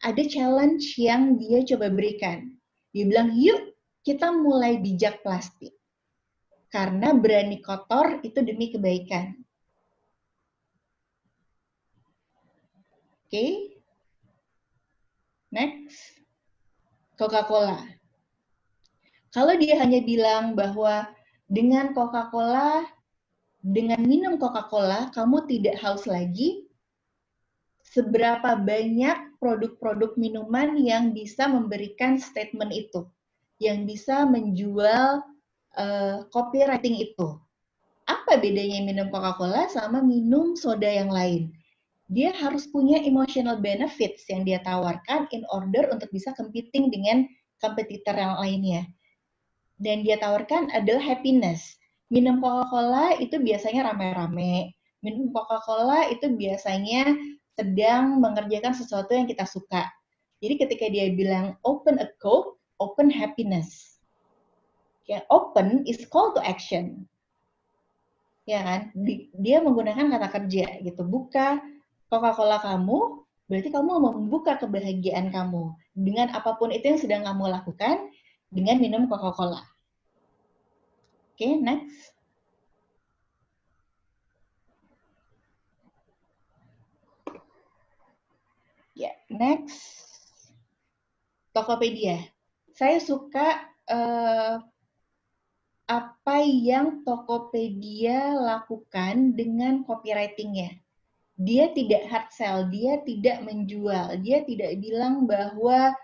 ada challenge yang dia coba berikan. Dia bilang, yuk kita mulai bijak plastik. Karena berani kotor itu demi kebaikan. Oke. Okay. Next. Coca-Cola. Kalau dia hanya bilang bahwa dengan Coca-Cola, dengan minum Coca-Cola, kamu tidak haus lagi, seberapa banyak produk-produk minuman yang bisa memberikan statement itu, yang bisa menjual uh, copywriting itu. Apa bedanya minum Coca-Cola sama minum soda yang lain? Dia harus punya emotional benefits yang dia tawarkan in order untuk bisa competing dengan kompetitor yang lainnya. Dan dia tawarkan adalah happiness. Minum Coca-Cola itu biasanya rame-rame. Minum Coca-Cola itu biasanya sedang mengerjakan sesuatu yang kita suka. Jadi ketika dia bilang open a coke, open happiness. Ya, open is call to action. Ya kan? Dia menggunakan kata kerja gitu. Buka Coca-Cola kamu, berarti kamu mau membuka kebahagiaan kamu dengan apa pun itu yang sedang kamu lakukan dengan minum Coca-Cola. Oke, okay, next. Ya, next. Tokopedia. Saya suka uh, apa yang Tokopedia lakukan dengan copywritingnya. Dia tidak hard sell, dia tidak menjual, dia tidak bilang bahwa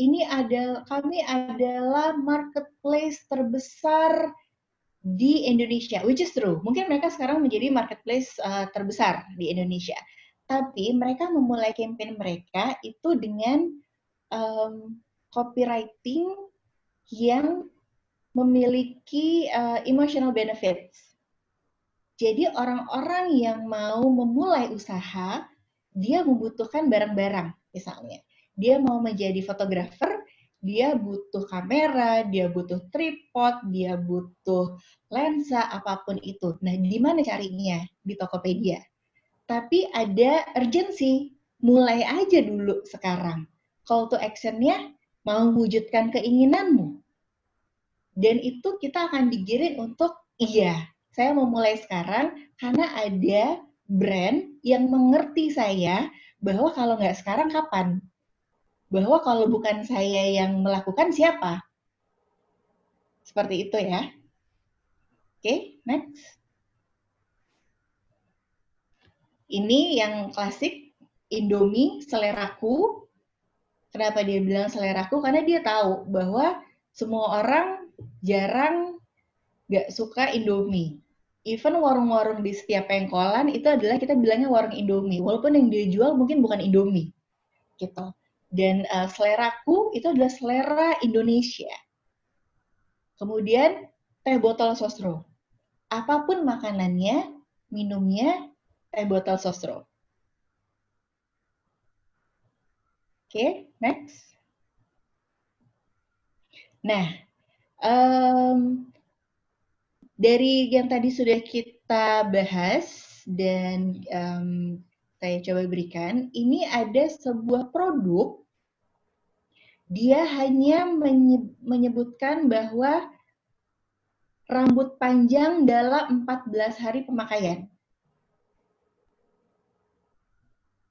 ini ada kami adalah marketplace terbesar di Indonesia, which is true. Mungkin mereka sekarang menjadi marketplace uh, terbesar di Indonesia tapi mereka memulai campaign mereka itu dengan um, copywriting yang memiliki uh, emotional benefits. Jadi orang-orang yang mau memulai usaha, dia membutuhkan barang-barang misalnya. Dia mau menjadi fotografer, dia butuh kamera, dia butuh tripod, dia butuh lensa, apa pun itu. Nah, di mana carinya? Di Tokopedia tapi ada urgensi. Mulai aja dulu sekarang. Call to actionnya mau wujudkan keinginanmu. Dan itu kita akan digiring untuk, iya, saya mau mulai sekarang karena ada brand yang mengerti saya bahwa kalau nggak sekarang kapan? Bahwa kalau bukan saya yang melakukan siapa? Seperti itu ya. Oke, okay, next. Ini yang klasik Indomie seleraku. Kenapa dia bilang seleraku? Karena dia tahu bahwa semua orang jarang gak suka Indomie. Even warung-warung di setiap pengkolan itu adalah kita bilangnya warung Indomie. Walaupun yang dia jual mungkin bukan Indomie. Gitu. Dan uh, seleraku itu adalah selera Indonesia. Kemudian teh botol sosro. Apa pun makanannya, minumnya teh botol sosro. okay, next. Nah, um, dari yang tadi sudah kita bahas dan um, saya coba berikan, ini ada sebuah produk, dia hanya menyebutkan bahwa rambut panjang dalam 14 hari pemakaian.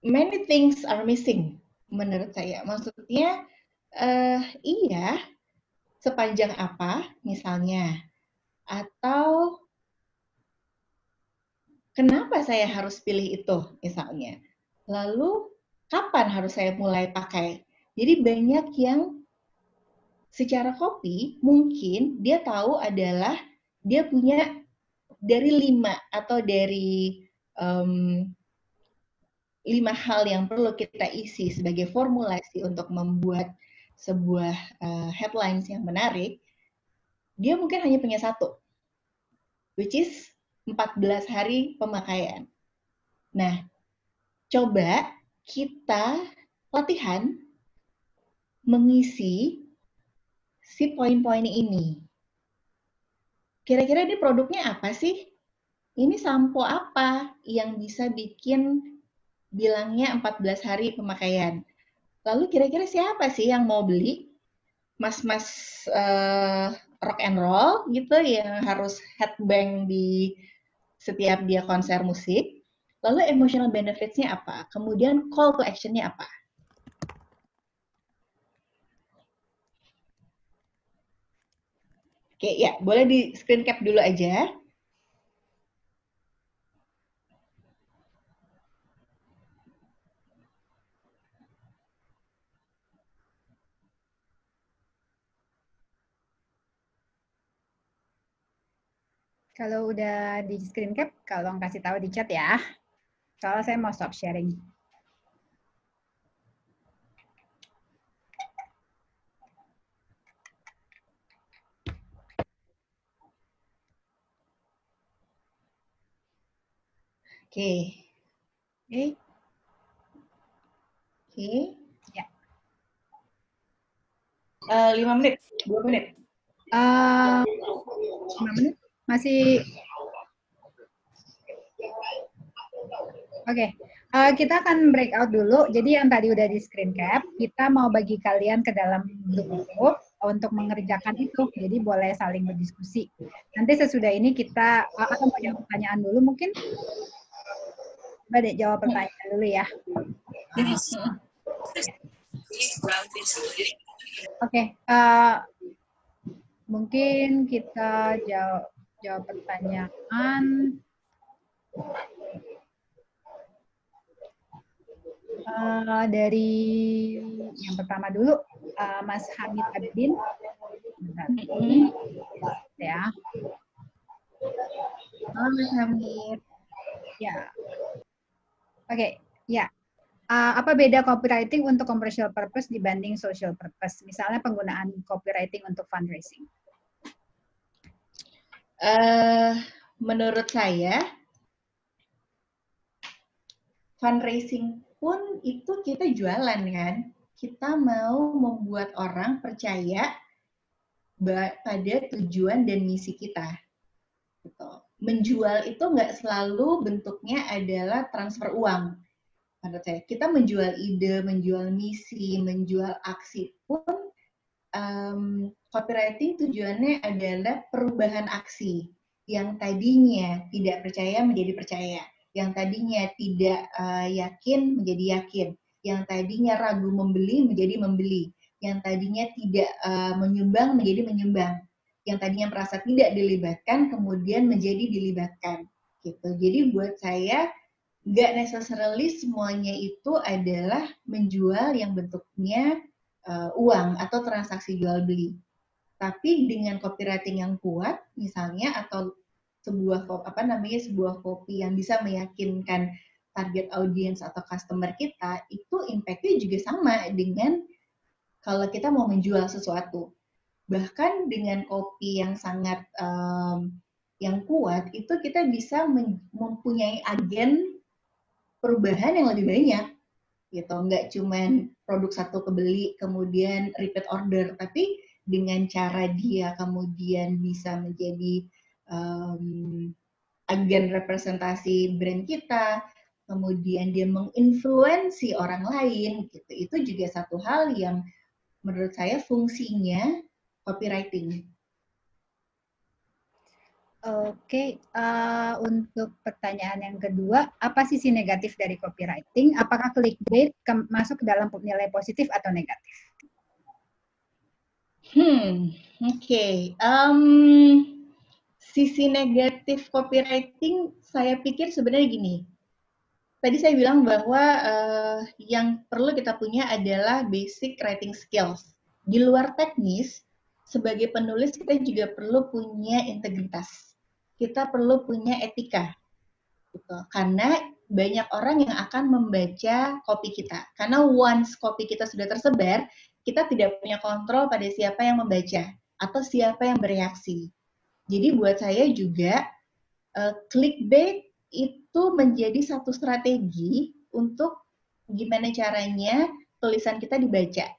Many things are missing menurut saya. Maksudnya, uh, iya, sepanjang apa misalnya? Atau kenapa saya harus pilih itu misalnya? Lalu kapan harus saya mulai pakai? Jadi banyak yang secara kopi mungkin dia tahu adalah dia punya dari lima atau dari um, lima hal yang perlu kita isi sebagai formulasi untuk membuat sebuah uh, headlines yang menarik, dia mungkin hanya punya satu, which is 14 hari pemakaian. Nah, coba kita latihan mengisi si poin-poin ini. Kira-kira ini produknya apa sih? Ini sampo apa yang bisa bikin bilangnya 14 hari pemakaian? Lalu kira-kira siapa sih yang mau beli? Mas-mas uh, rock and roll gitu yang harus headbang di setiap dia konser musik. Lalu emotional benefits-nya apa? Kemudian call to action-nya apa? Oke, ya, boleh di screen cap dulu aja. Kalau udah di screen cap, kalau kasih tahu di chat ya. Soalnya saya mau stop sharing. Oke. Oke. Oke. Ya. Uh, lima menit, dua menit. Uh, lima menit? Masih. Oke. Okay. Uh, kita akan breakout dulu. Jadi yang tadi udah di screen cap, kita mau bagi kalian ke dalam grup-grup untuk mengerjakan itu. Jadi boleh saling berdiskusi. Nanti sesudah ini kita akan punya pertanyaan dulu mungkin. Coba deh jawab pertanyaan dulu ya. Oke, okay, uh, mungkin kita jawab jawab pertanyaan. Uh, dari yang pertama dulu, uh, Mas Hamid Abidin. Ini, ya. Halo Mas Hamid. Ya, okay, ya. Uh, apa beda copywriting untuk commercial purpose dibanding social purpose? Misalnya penggunaan copywriting untuk fundraising. Uh, menurut saya, fundraising pun itu kita jualan kan. Kita mau membuat orang percaya pada tujuan dan misi kita. Menjual itu nggak selalu bentuknya adalah transfer uang. Menurut saya, kita menjual ide, menjual misi, menjual aksi pun um, copywriting tujuannya adalah perubahan aksi yang tadinya tidak percaya menjadi percaya, yang tadinya tidak uh, yakin menjadi yakin, yang tadinya ragu membeli menjadi membeli, yang tadinya tidak uh, menyumbang menjadi menyumbang yang tadinya merasa tidak dilibatkan kemudian menjadi dilibatkan gitu. Jadi buat saya nggak necessarily semuanya itu adalah menjual yang bentuknya uh, uang atau transaksi jual beli. Tapi dengan copywriting yang kuat misalnya atau sebuah apa namanya sebuah kopi yang bisa meyakinkan target audience atau customer kita itu impactnya juga sama dengan kalau kita mau menjual sesuatu bahkan dengan kopi yang sangat um, yang kuat itu kita bisa mempunyai agen perubahan yang lebih banyak gitu. Nggak cuman produk satu kebeli kemudian repeat order tapi dengan cara dia kemudian bisa menjadi um, agen representasi brand kita kemudian dia menginfluensi orang lain gitu. Itu juga satu hal yang menurut saya fungsinya copywriting Oke, uh, untuk pertanyaan yang kedua, apa sisi negatif dari copywriting? Apakah clickbait masuk ke dalam nilai positif atau negatif? Hmm, oke. Okay. Um, sisi negatif copywriting, saya pikir sebenarnya gini. Tadi saya bilang bahwa uh, yang perlu kita punya adalah basic writing skills. Di luar teknis, sebagai penulis kita juga perlu punya integritas kita perlu punya etika. Gitu. Karena banyak orang yang akan membaca kopi kita. Karena once kopi kita sudah tersebar, kita tidak punya kontrol pada siapa yang membaca atau siapa yang bereaksi. Jadi buat saya juga uh, clickbait itu menjadi satu strategi untuk gimana caranya tulisan kita dibaca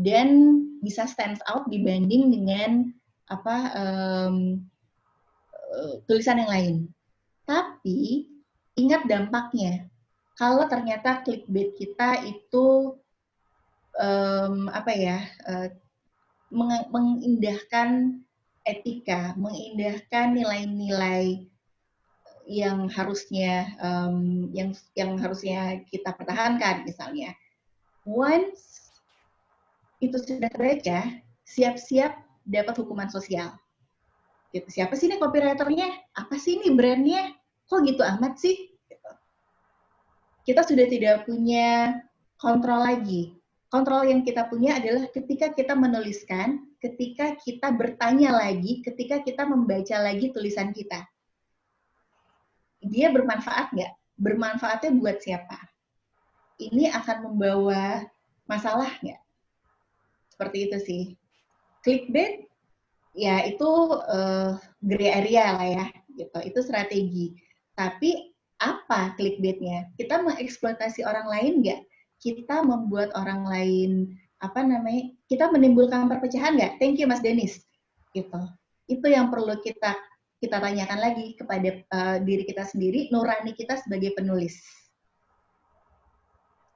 dan bisa stand out dibanding dengan apa um, tulisan yang lain. Tapi ingat dampaknya. Kalau ternyata clickbait kita itu um, apa ya uh, mengindahkan etika, mengindahkan nilai-nilai yang harusnya um, yang yang harusnya kita pertahankan misalnya. Once itu sudah terbaca, siap-siap dapat hukuman sosial. Gitu siapa sih ini copywriternya? Apa sih ini brandnya? Kok gitu amat sih? Gitu. kita sudah tidak punya kontrol lagi. Kontrol yang kita punya adalah ketika kita menuliskan ketika kita bertanya lagi ketika kita membaca lagi tulisan kita. Dia bermanfaat nggak? Bermanfaatnya buat siapa? Ini akan membawa masalah nggak seperti itu sih. Clickbait ya itu uh, gray area lah ya gitu. Itu strategi. Tapi apa clickbaitnya? Kita mengeksploitasi orang lain nggak? Kita membuat orang lain apa namanya kita menimbulkan perpecahan nggak? Thank you mas Denis. Gitu. Itu yang perlu kita kita tanyakan lagi kepada uh, diri kita sendiri nurani kita sebagai penulis.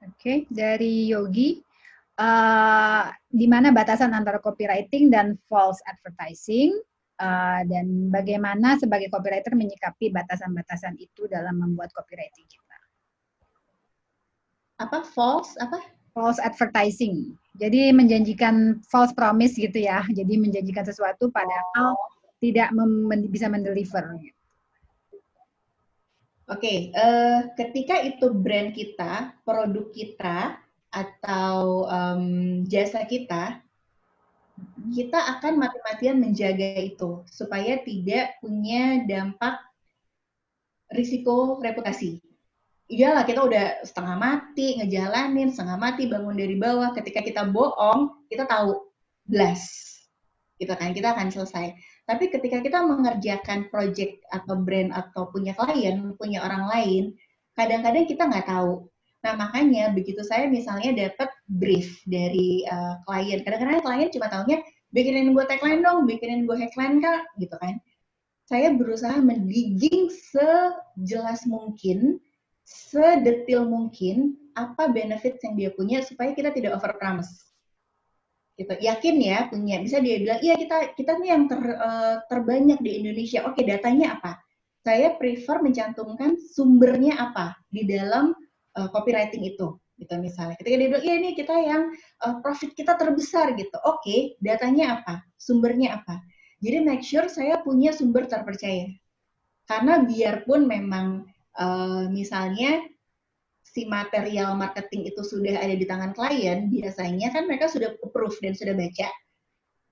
Oke okay, dari Yogi uh, di mana batasan antara copywriting dan false advertising uh, dan bagaimana sebagai copywriter menyikapi batasan-batasan itu dalam membuat copywriting kita. Apa false apa? False advertising. Jadi menjanjikan false promise gitu ya. Jadi menjanjikan sesuatu padahal oh. tidak mem bisa mendeliver. Oke, okay, uh, eh, ketika itu brand kita, produk kita atau um, jasa kita, kita akan mati-matian menjaga itu supaya tidak punya dampak risiko reputasi. Iyalah kita udah setengah mati ngejalanin, setengah mati bangun dari bawah. Ketika kita bohong, kita tahu blas, gitu kan? Kita akan selesai. Tapi ketika kita mengerjakan project atau brand atau punya klien, punya orang lain, kadang-kadang kita nggak tahu Nah, makanya begitu saya misalnya dapat brief dari uh, klien, kadang-kadang klien cuma tahunya bikinin gue tagline dong, bikinin gue headline kak, gitu kan. Saya berusaha mendigging sejelas mungkin, sedetil mungkin apa benefit yang dia punya supaya kita tidak over promise. Gitu. Yakin ya punya. Bisa dia bilang, iya kita kita nih yang ter, uh, terbanyak di Indonesia. Oke, datanya apa? Saya prefer mencantumkan sumbernya apa di dalam uh, copywriting itu gitu misalnya. Ketika dia bilang, iya ini kita yang uh, profit kita terbesar gitu. Oke, okay, datanya apa? Sumbernya apa? Jadi make sure saya punya sumber terpercaya. Karena biarpun memang uh, misalnya si material marketing itu sudah ada di tangan klien, biasanya kan mereka sudah approve dan sudah baca.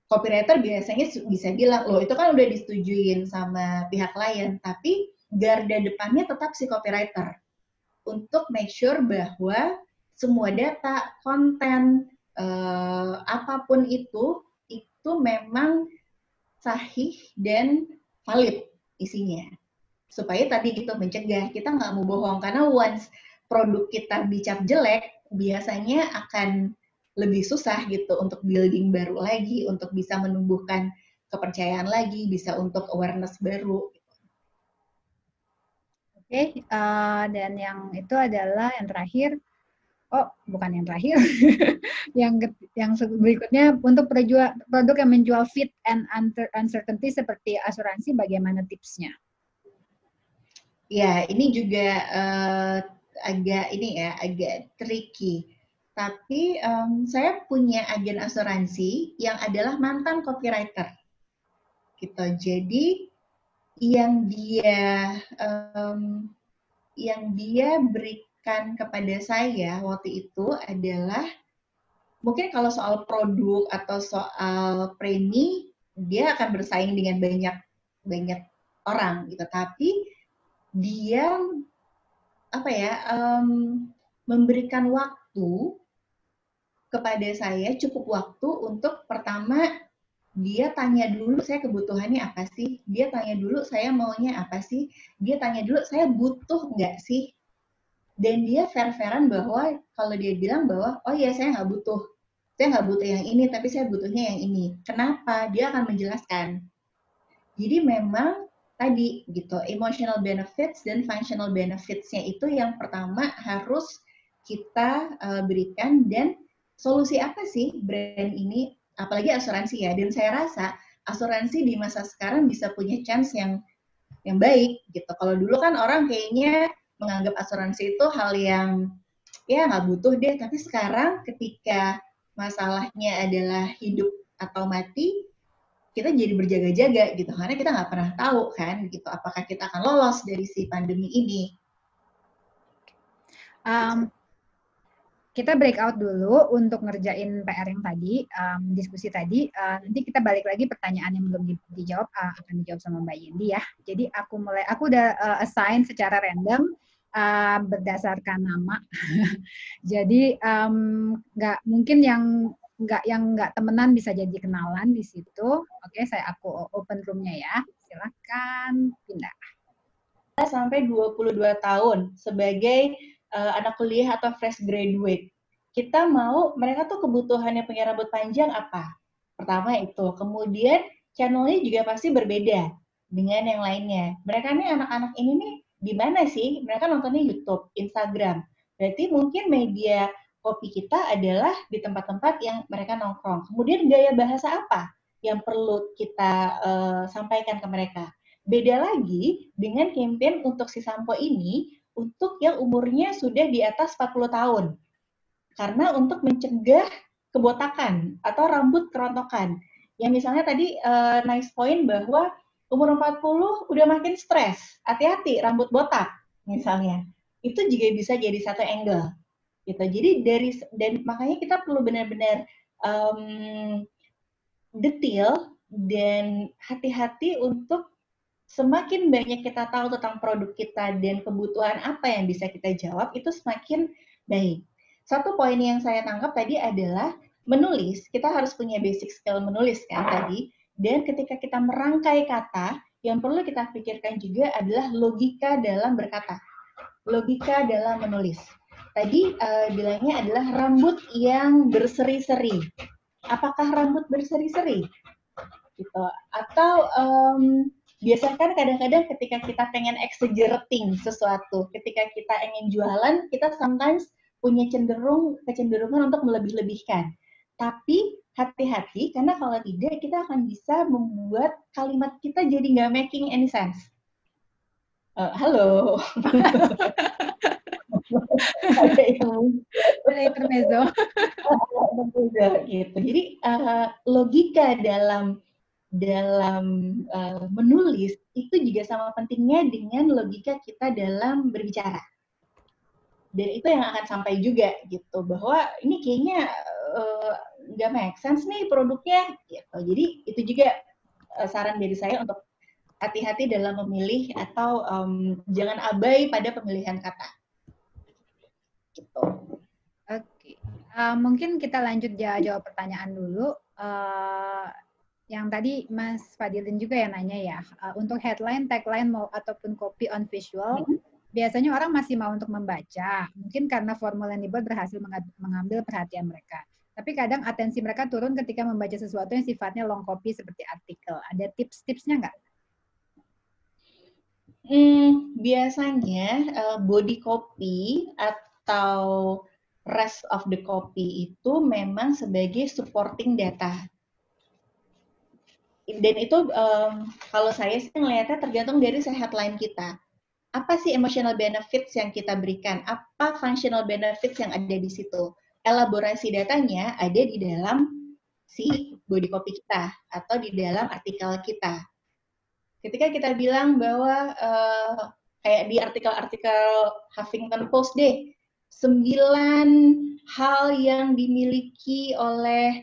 Copywriter biasanya bisa bilang, loh itu kan udah disetujuin sama pihak klien, tapi garda depannya tetap si copywriter untuk make sure bahwa semua data, konten, uh, apa pun itu, itu memang sahih dan valid isinya. Supaya tadi gitu mencegah, kita nggak mau bohong. Karena once produk kita dicap jelek, biasanya akan lebih susah gitu untuk building baru lagi, untuk bisa menumbuhkan kepercayaan lagi, bisa untuk awareness baru. Oke, okay, uh, dan yang itu adalah yang terakhir, oh bukan yang terakhir, <laughs> yang yang berikutnya untuk produk yang menjual fit and uncertainty seperti asuransi, bagaimana tipsnya? Ya, ini juga uh, agak ini ya, agak tricky. Tapi um, saya punya agen asuransi yang adalah mantan copywriter, gitu. Jadi yang dia um, yang dia beri berikan kepada saya waktu itu adalah mungkin kalau soal produk atau soal premi dia akan bersaing dengan banyak banyak orang gitu. Tapi dia apa ya um, memberikan waktu kepada saya cukup waktu untuk pertama dia tanya dulu saya kebutuhannya apa sih? Dia tanya dulu saya maunya apa sih? Dia tanya dulu saya butuh nggak sih? Dan dia fair-fairan bahwa kalau dia bilang bahwa oh ya saya nggak butuh. Saya nggak butuh yang ini tapi saya butuhnya yang ini. Kenapa? Dia akan menjelaskan. Jadi memang tadi gitu emotional benefits dan functional benefitsnya itu yang pertama harus kita uh, berikan. Dan solusi apa sih brand ini apalagi asuransi ya dan saya rasa asuransi di masa sekarang bisa punya chance yang yang baik gitu kalau dulu kan orang kayaknya menganggap asuransi itu hal yang ya nggak butuh deh. Tapi sekarang ketika masalahnya adalah hidup atau mati, kita jadi berjaga-jaga gitu karena kita nggak pernah tahu kan gitu apakah kita akan lolos dari si pandemi ini. Um, kita breakout dulu untuk ngerjain PR yang tadi, um, diskusi tadi. Uh, nanti kita balik lagi pertanyaan yang belum di, dijawab uh, akan dijawab sama Mbak Yendi ya. Jadi aku mulai, aku udah uh, assign secara random uh, berdasarkan nama. <laughs> jadi nggak um, mungkin yang nggak yang nggak temenan bisa jadi kenalan di situ. Oke, saya aku open roomnya ya. Silakan pindah. Sampai 22 tahun sebagai uh, anak kuliah atau fresh graduate, kita mau mereka tuh kebutuhannya punya rambut panjang apa? Pertama itu. Kemudian channelnya juga pasti berbeda dengan yang lainnya. Mereka nih anak-anak ini nih di mana sih? Mereka nontonnya YouTube, Instagram. Berarti mungkin media kopi kita adalah di tempat-tempat yang mereka nongkrong. Kemudian gaya bahasa apa yang perlu kita uh, sampaikan ke mereka? Beda lagi dengan campaign untuk si sampo ini untuk yang umurnya sudah di atas 40 tahun. Karena untuk mencegah kebotakan atau rambut kerontokan. Yang misalnya tadi uh, nice point bahwa umur 40 udah makin stres. Hati-hati rambut botak misalnya. Itu juga bisa jadi satu angle. Gitu. Jadi dari dan makanya kita perlu benar-benar um, detail dan hati-hati untuk semakin banyak kita tahu tentang produk kita dan kebutuhan apa yang bisa kita jawab, itu semakin baik. Satu poin yang saya tangkap tadi adalah menulis, kita harus punya basic skill menulis kan tadi, dan ketika kita merangkai kata, yang perlu kita pikirkan juga adalah logika dalam berkata, logika dalam menulis. Tadi uh, bilangnya adalah rambut yang berseri-seri. Apakah rambut berseri-seri? Gitu. Atau um, biasanya kan kadang-kadang ketika kita pengen exaggerating sesuatu, ketika kita ingin jualan, kita sometimes punya cenderung kecenderungan untuk melebih-lebihkan. Tapi hati-hati karena kalau tidak kita akan bisa membuat kalimat kita jadi nggak making any sense. Uh, halo. ada yang intermezzo. gitu. Jadi uh, logika dalam dalam uh, menulis itu juga sama pentingnya dengan logika kita dalam berbicara. Dan itu yang akan sampai juga gitu bahwa ini kayaknya nggak uh, make sense nih produknya gitu. Jadi itu juga uh, saran dari saya untuk hati-hati dalam memilih atau um, jangan abai pada pemilihan kata. Gitu. Oke, uh, mungkin kita lanjut jawab pertanyaan dulu. Uh, yang tadi Mas Fadilin juga yang nanya ya, uh, untuk headline, tagline mau ataupun copy on visual, mm -hmm. biasanya orang masih mau untuk membaca. Mungkin karena formula yang dibuat berhasil mengambil perhatian mereka. Tapi kadang atensi mereka turun ketika membaca sesuatu yang sifatnya long copy seperti artikel. Ada tips-tipsnya nggak? Hmm, biasanya uh, body copy atau rest of the copy itu memang sebagai supporting data. Dan itu um, kalau saya sih melihatnya tergantung dari headline kita apa sih emotional benefits yang kita berikan? Apa functional benefits yang ada di situ? Elaborasi datanya ada di dalam si body copy kita atau di dalam artikel kita. Ketika kita bilang bahwa uh, kayak di artikel-artikel Huffington Post deh, sembilan hal yang dimiliki oleh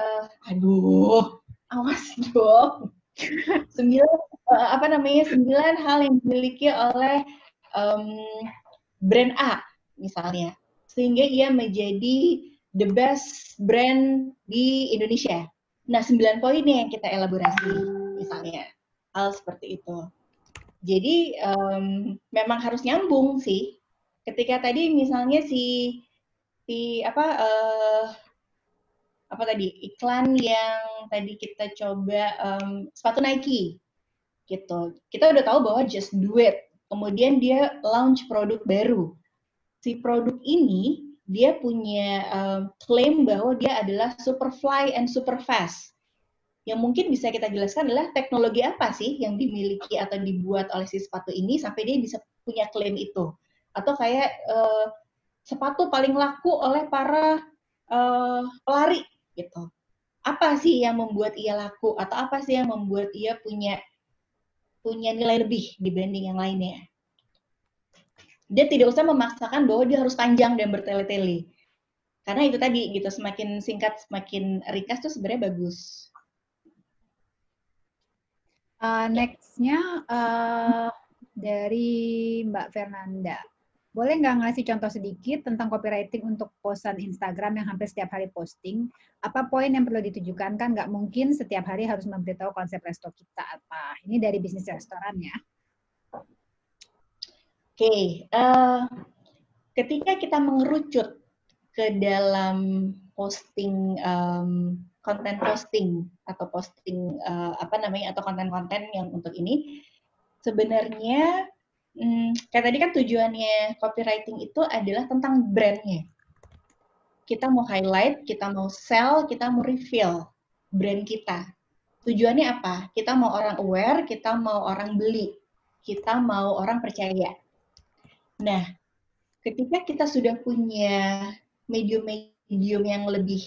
uh, aduh awas dong sembilan uh, apa namanya sembilan hal yang dimiliki oleh um, brand A misalnya sehingga ia menjadi the best brand di Indonesia. Nah sembilan poin yang kita elaborasi misalnya hal seperti itu. Jadi um, memang harus nyambung sih. Ketika tadi misalnya si si apa uh, apa tadi iklan yang tadi kita coba um, sepatu Nike gitu. Kita udah tahu bahwa just do it. Kemudian dia launch produk baru. Si produk ini dia punya um, klaim bahwa dia adalah super fly and super fast. Yang mungkin bisa kita jelaskan adalah teknologi apa sih yang dimiliki atau dibuat oleh si sepatu ini sampai dia bisa punya klaim itu. Atau kayak uh, sepatu paling laku oleh para uh, pelari gitu. Apa sih yang membuat ia laku atau apa sih yang membuat ia punya punya nilai lebih dibanding yang lainnya? Dia tidak usah memaksakan bahwa dia harus panjang dan bertele-tele. Karena itu tadi gitu, semakin singkat semakin ringkas tuh sebenarnya bagus. Uh, Next-nya uh, dari Mbak Fernanda. Boleh nggak ngasih contoh sedikit tentang copywriting untuk posan Instagram yang hampir setiap hari posting? Apa poin yang perlu ditujukan? Kan nggak mungkin setiap hari harus memberitahu konsep resto kita apa. Ini dari bisnis restoran ya. Oke, okay. uh, eh, ketika kita mengerucut ke dalam posting um, konten posting atau posting uh, apa namanya atau konten-konten yang untuk ini sebenarnya hmm, kayak tadi kan tujuannya copywriting itu adalah tentang brandnya. Kita mau highlight, kita mau sell, kita mau reveal brand kita. Tujuannya apa? Kita mau orang aware, kita mau orang beli, kita mau orang percaya. Nah, ketika kita sudah punya medium-medium yang lebih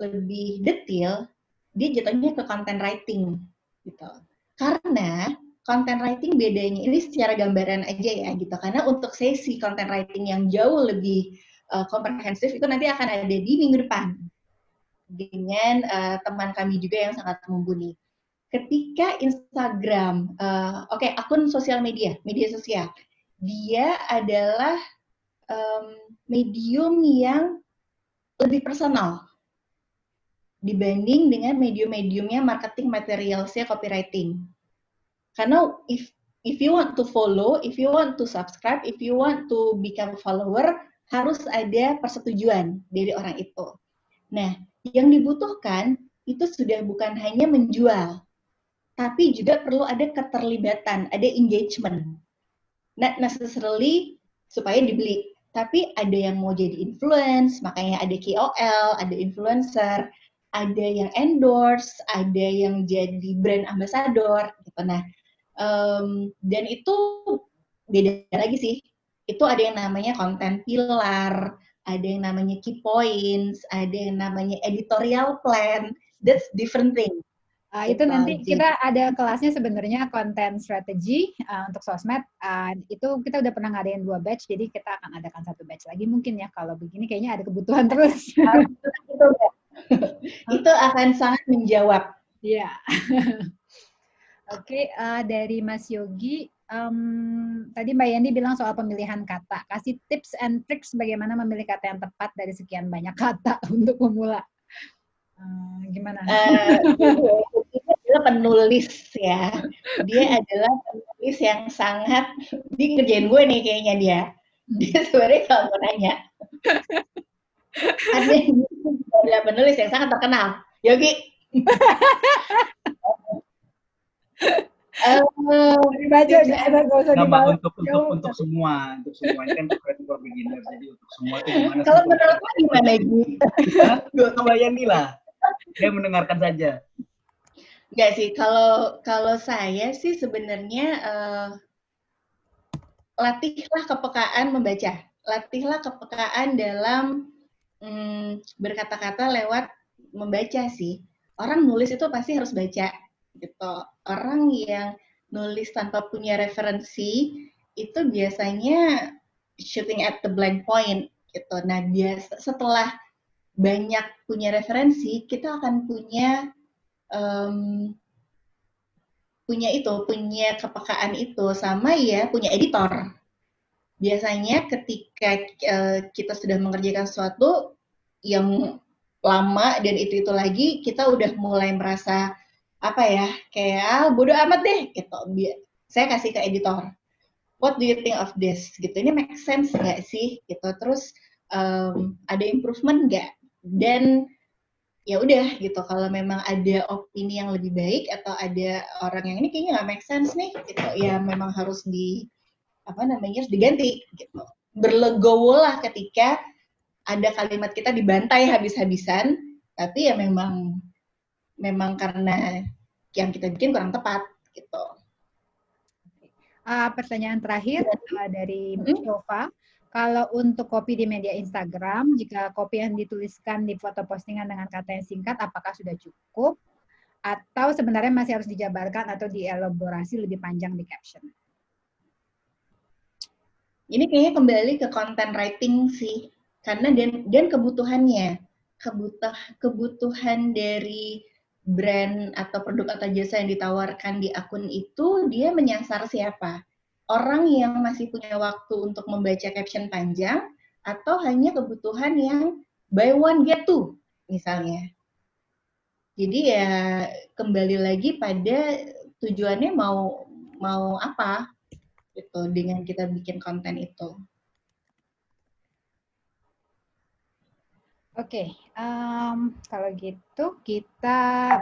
lebih detail, dia jatuhnya ke content writing gitu. Karena content writing bedanya ini secara gambaran aja ya gitu. Karena untuk sesi content writing yang jauh lebih uh, komprehensif itu nanti akan ada di minggu depan. Dengan uh, teman kami juga yang sangat mumpuni. Ketika Instagram, uh, oke okay, akun sosial media, media sosial, dia adalah um, medium yang lebih personal dibanding dengan medium-mediumnya marketing materialsnya copywriting karena if if you want to follow, if you want to subscribe, if you want to become follower, harus ada persetujuan dari orang itu. Nah, yang dibutuhkan itu sudah bukan hanya menjual, tapi juga perlu ada keterlibatan, ada engagement. Not necessarily supaya dibeli, tapi ada yang mau jadi influence, makanya ada KOL, ada influencer, ada yang endorse, ada yang jadi brand ambassador, gitu. Nah, Um, dan itu beda lagi sih. Itu ada yang namanya konten pilar, ada yang namanya key points, ada yang namanya editorial plan. That's different thing. Uh, itu nanti kita ada kelasnya sebenarnya konten strategi uh, untuk sosmed. Uh, itu kita udah pernah ngadain dua batch, jadi kita akan adakan satu batch lagi mungkin ya. Kalau begini kayaknya ada kebutuhan <laughs> terus. itu, itu akan sangat menjawab. Iya. Yeah. <laughs> Oke, okay, uh, eh, dari Mas Yogi, um, tadi Mbak Yandi bilang soal pemilihan kata. Kasih tips and tricks bagaimana memilih kata yang tepat dari sekian banyak kata <laughs> untuk pemula. Uh, gimana? Uh, adalah penulis ya. Dia adalah penulis yang sangat di ngerjain gue nih kayaknya dia. Dia sebenarnya kalau mau nanya. <laughs> ada penulis yang sangat terkenal. Yogi. <laughs> Uh, dibaca ada gak usah dibaca. untuk untuk untuk semua, untuk semua ini kan for beginner jadi untuk semua itu gimana? Kalau menurut gimana Gi? Gue kebayang lah. Dia mendengarkan saja. Enggak sih, kalau kalau saya sih sebenarnya uh, latihlah kepekaan membaca. Latihlah kepekaan dalam um, berkata-kata lewat membaca sih. Orang nulis itu pasti harus baca gitu. Orang yang nulis tanpa punya referensi itu biasanya shooting at the blank point gitu. Nah, biasa setelah banyak punya referensi, kita akan punya um, punya itu, punya kepekaan itu, sama ya punya editor. Biasanya ketika uh, kita sudah mengerjakan sesuatu yang lama dan itu itu lagi, kita udah mulai merasa apa ya kayak ah, bodoh amat deh gitu. Saya kasih ke editor. What do you think of this? Gitu. Ini make sense nggak sih? Gitu. Terus um, ada improvement nggak? Dan ya udah gitu kalau memang ada opini yang lebih baik atau ada orang yang ini kayaknya nggak make sense nih gitu ya memang harus di apa namanya harus diganti gitu berlegowo lah ketika ada kalimat kita dibantai habis-habisan tapi ya memang memang karena yang kita bikin kurang tepat gitu. Uh, pertanyaan terakhir uh, dari Shova. Kalau untuk kopi di media Instagram, jika kopi yang dituliskan di foto postingan dengan kata yang singkat, apakah sudah cukup? Atau sebenarnya masih harus dijabarkan atau dielaborasi lebih panjang di caption? Ini kayaknya kembali ke content writing sih, karena dan, dan kebutuhannya, kebutuh kebutuhan dari brand atau produk atau jasa yang ditawarkan di akun itu dia menyasar siapa? orang yang masih punya waktu untuk membaca caption panjang atau hanya kebutuhan yang buy one get two misalnya. Jadi ya kembali lagi pada tujuannya mau mau apa gitu dengan kita bikin konten itu. Oke, okay, um, kalau gitu kita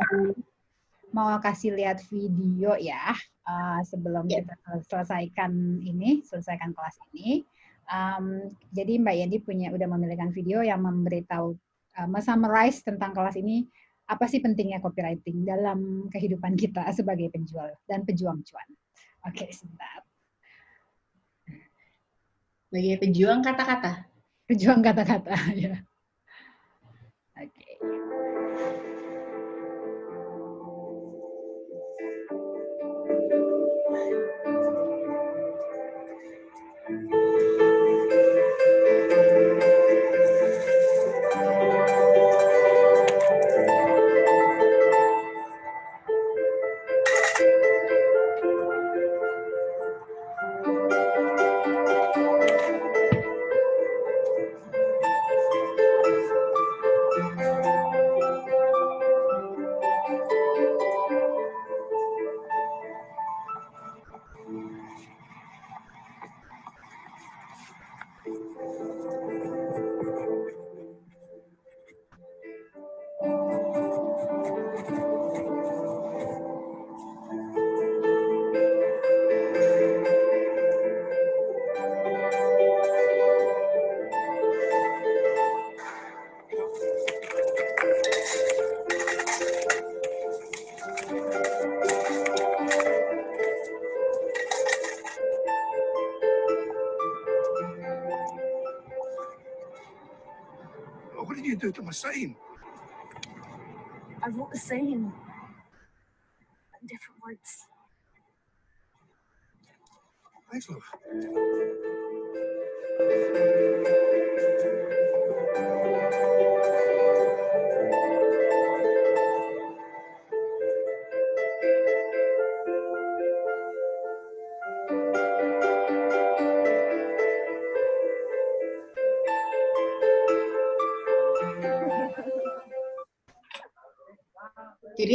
mau kasih lihat video ya uh, sebelum yeah. kita selesaikan ini, selesaikan kelas ini. Um, jadi Mbak Yandi punya udah memilihkan video yang memberitahu, uh, summarize tentang kelas ini apa sih pentingnya copywriting dalam kehidupan kita sebagai penjual dan pejuang cuan. Oke, okay, sebentar. Sebagai pejuang kata-kata. Pejuang kata-kata, <laughs> ya. Saying?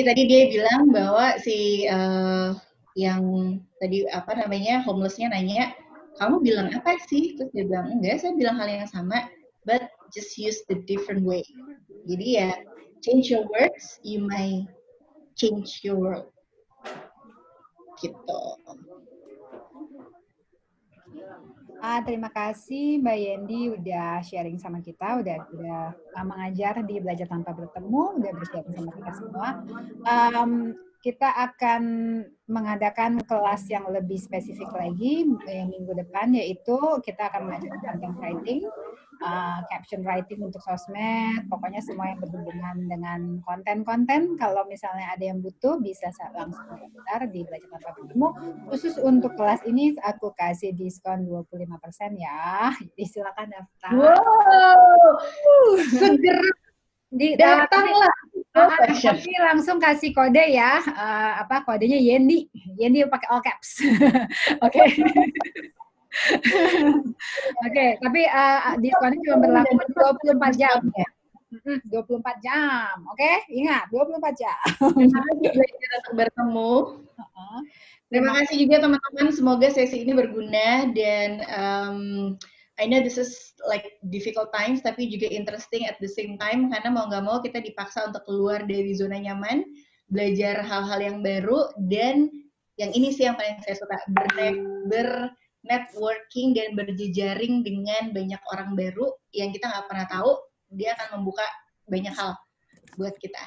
Tadi dia bilang bahwa si uh, yang tadi apa namanya homelessnya nanya, kamu bilang apa sih? Terus dia bilang enggak, saya bilang hal yang sama, but just use the different way. Jadi ya change your words, you may change your world. Gitu. Terima kasih Mbak Yendi udah sharing sama kita, udah udah mengajar di belajar tanpa bertemu, udah bersharing sama kita semua. Um, kita akan mengadakan kelas yang lebih spesifik lagi yang minggu depan yaitu kita akan mengajarkan content writing uh, caption writing untuk sosmed, pokoknya semua yang berhubungan dengan konten-konten. Kalau misalnya ada yang butuh, bisa langsung daftar di Belajar Tanpa Bertemu. Khusus untuk kelas ini, aku kasih diskon 25% ya. <laughs> Jadi silakan daftar. Wow, <laughs> segera di datanglah. Uh, tapi langsung kasih kode ya, uh, apa kodenya Yendi, Yendi pakai all caps, <laughs> oke. <laughs> okay. Tapi uh, diskonnya cuma berlaku 24 jam ya. 24 jam, oke? Okay? Ingat, 24 jam. Terima kasih untuk bertemu. Terima kasih juga teman-teman. Semoga sesi ini berguna dan um, I know this is like difficult times, tapi juga interesting at the same time karena mau nggak mau kita dipaksa untuk keluar dari zona nyaman, belajar hal-hal yang baru dan yang ini sih yang paling saya suka ber, ber networking dan berjejaring dengan banyak orang baru yang kita nggak pernah tahu, dia akan membuka banyak hal buat kita.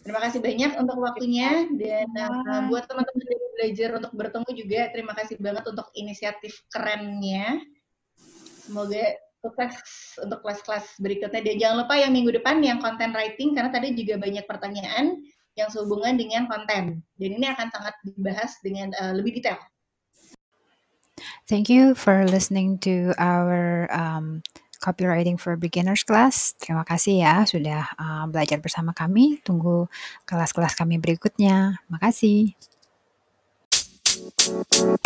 Terima kasih banyak untuk waktunya dan uh, buat teman-teman yang belajar untuk bertemu juga terima kasih banget untuk inisiatif kerennya. Semoga sukses untuk kelas-kelas berikutnya dan jangan lupa yang minggu depan yang content writing karena tadi juga banyak pertanyaan yang sehubungan dengan konten dan ini akan sangat dibahas dengan uh, lebih detail. Thank you for listening to our um, copywriting for beginners class. Terima kasih ya sudah uh, belajar bersama kami. Tunggu kelas-kelas kami berikutnya. Makasih. You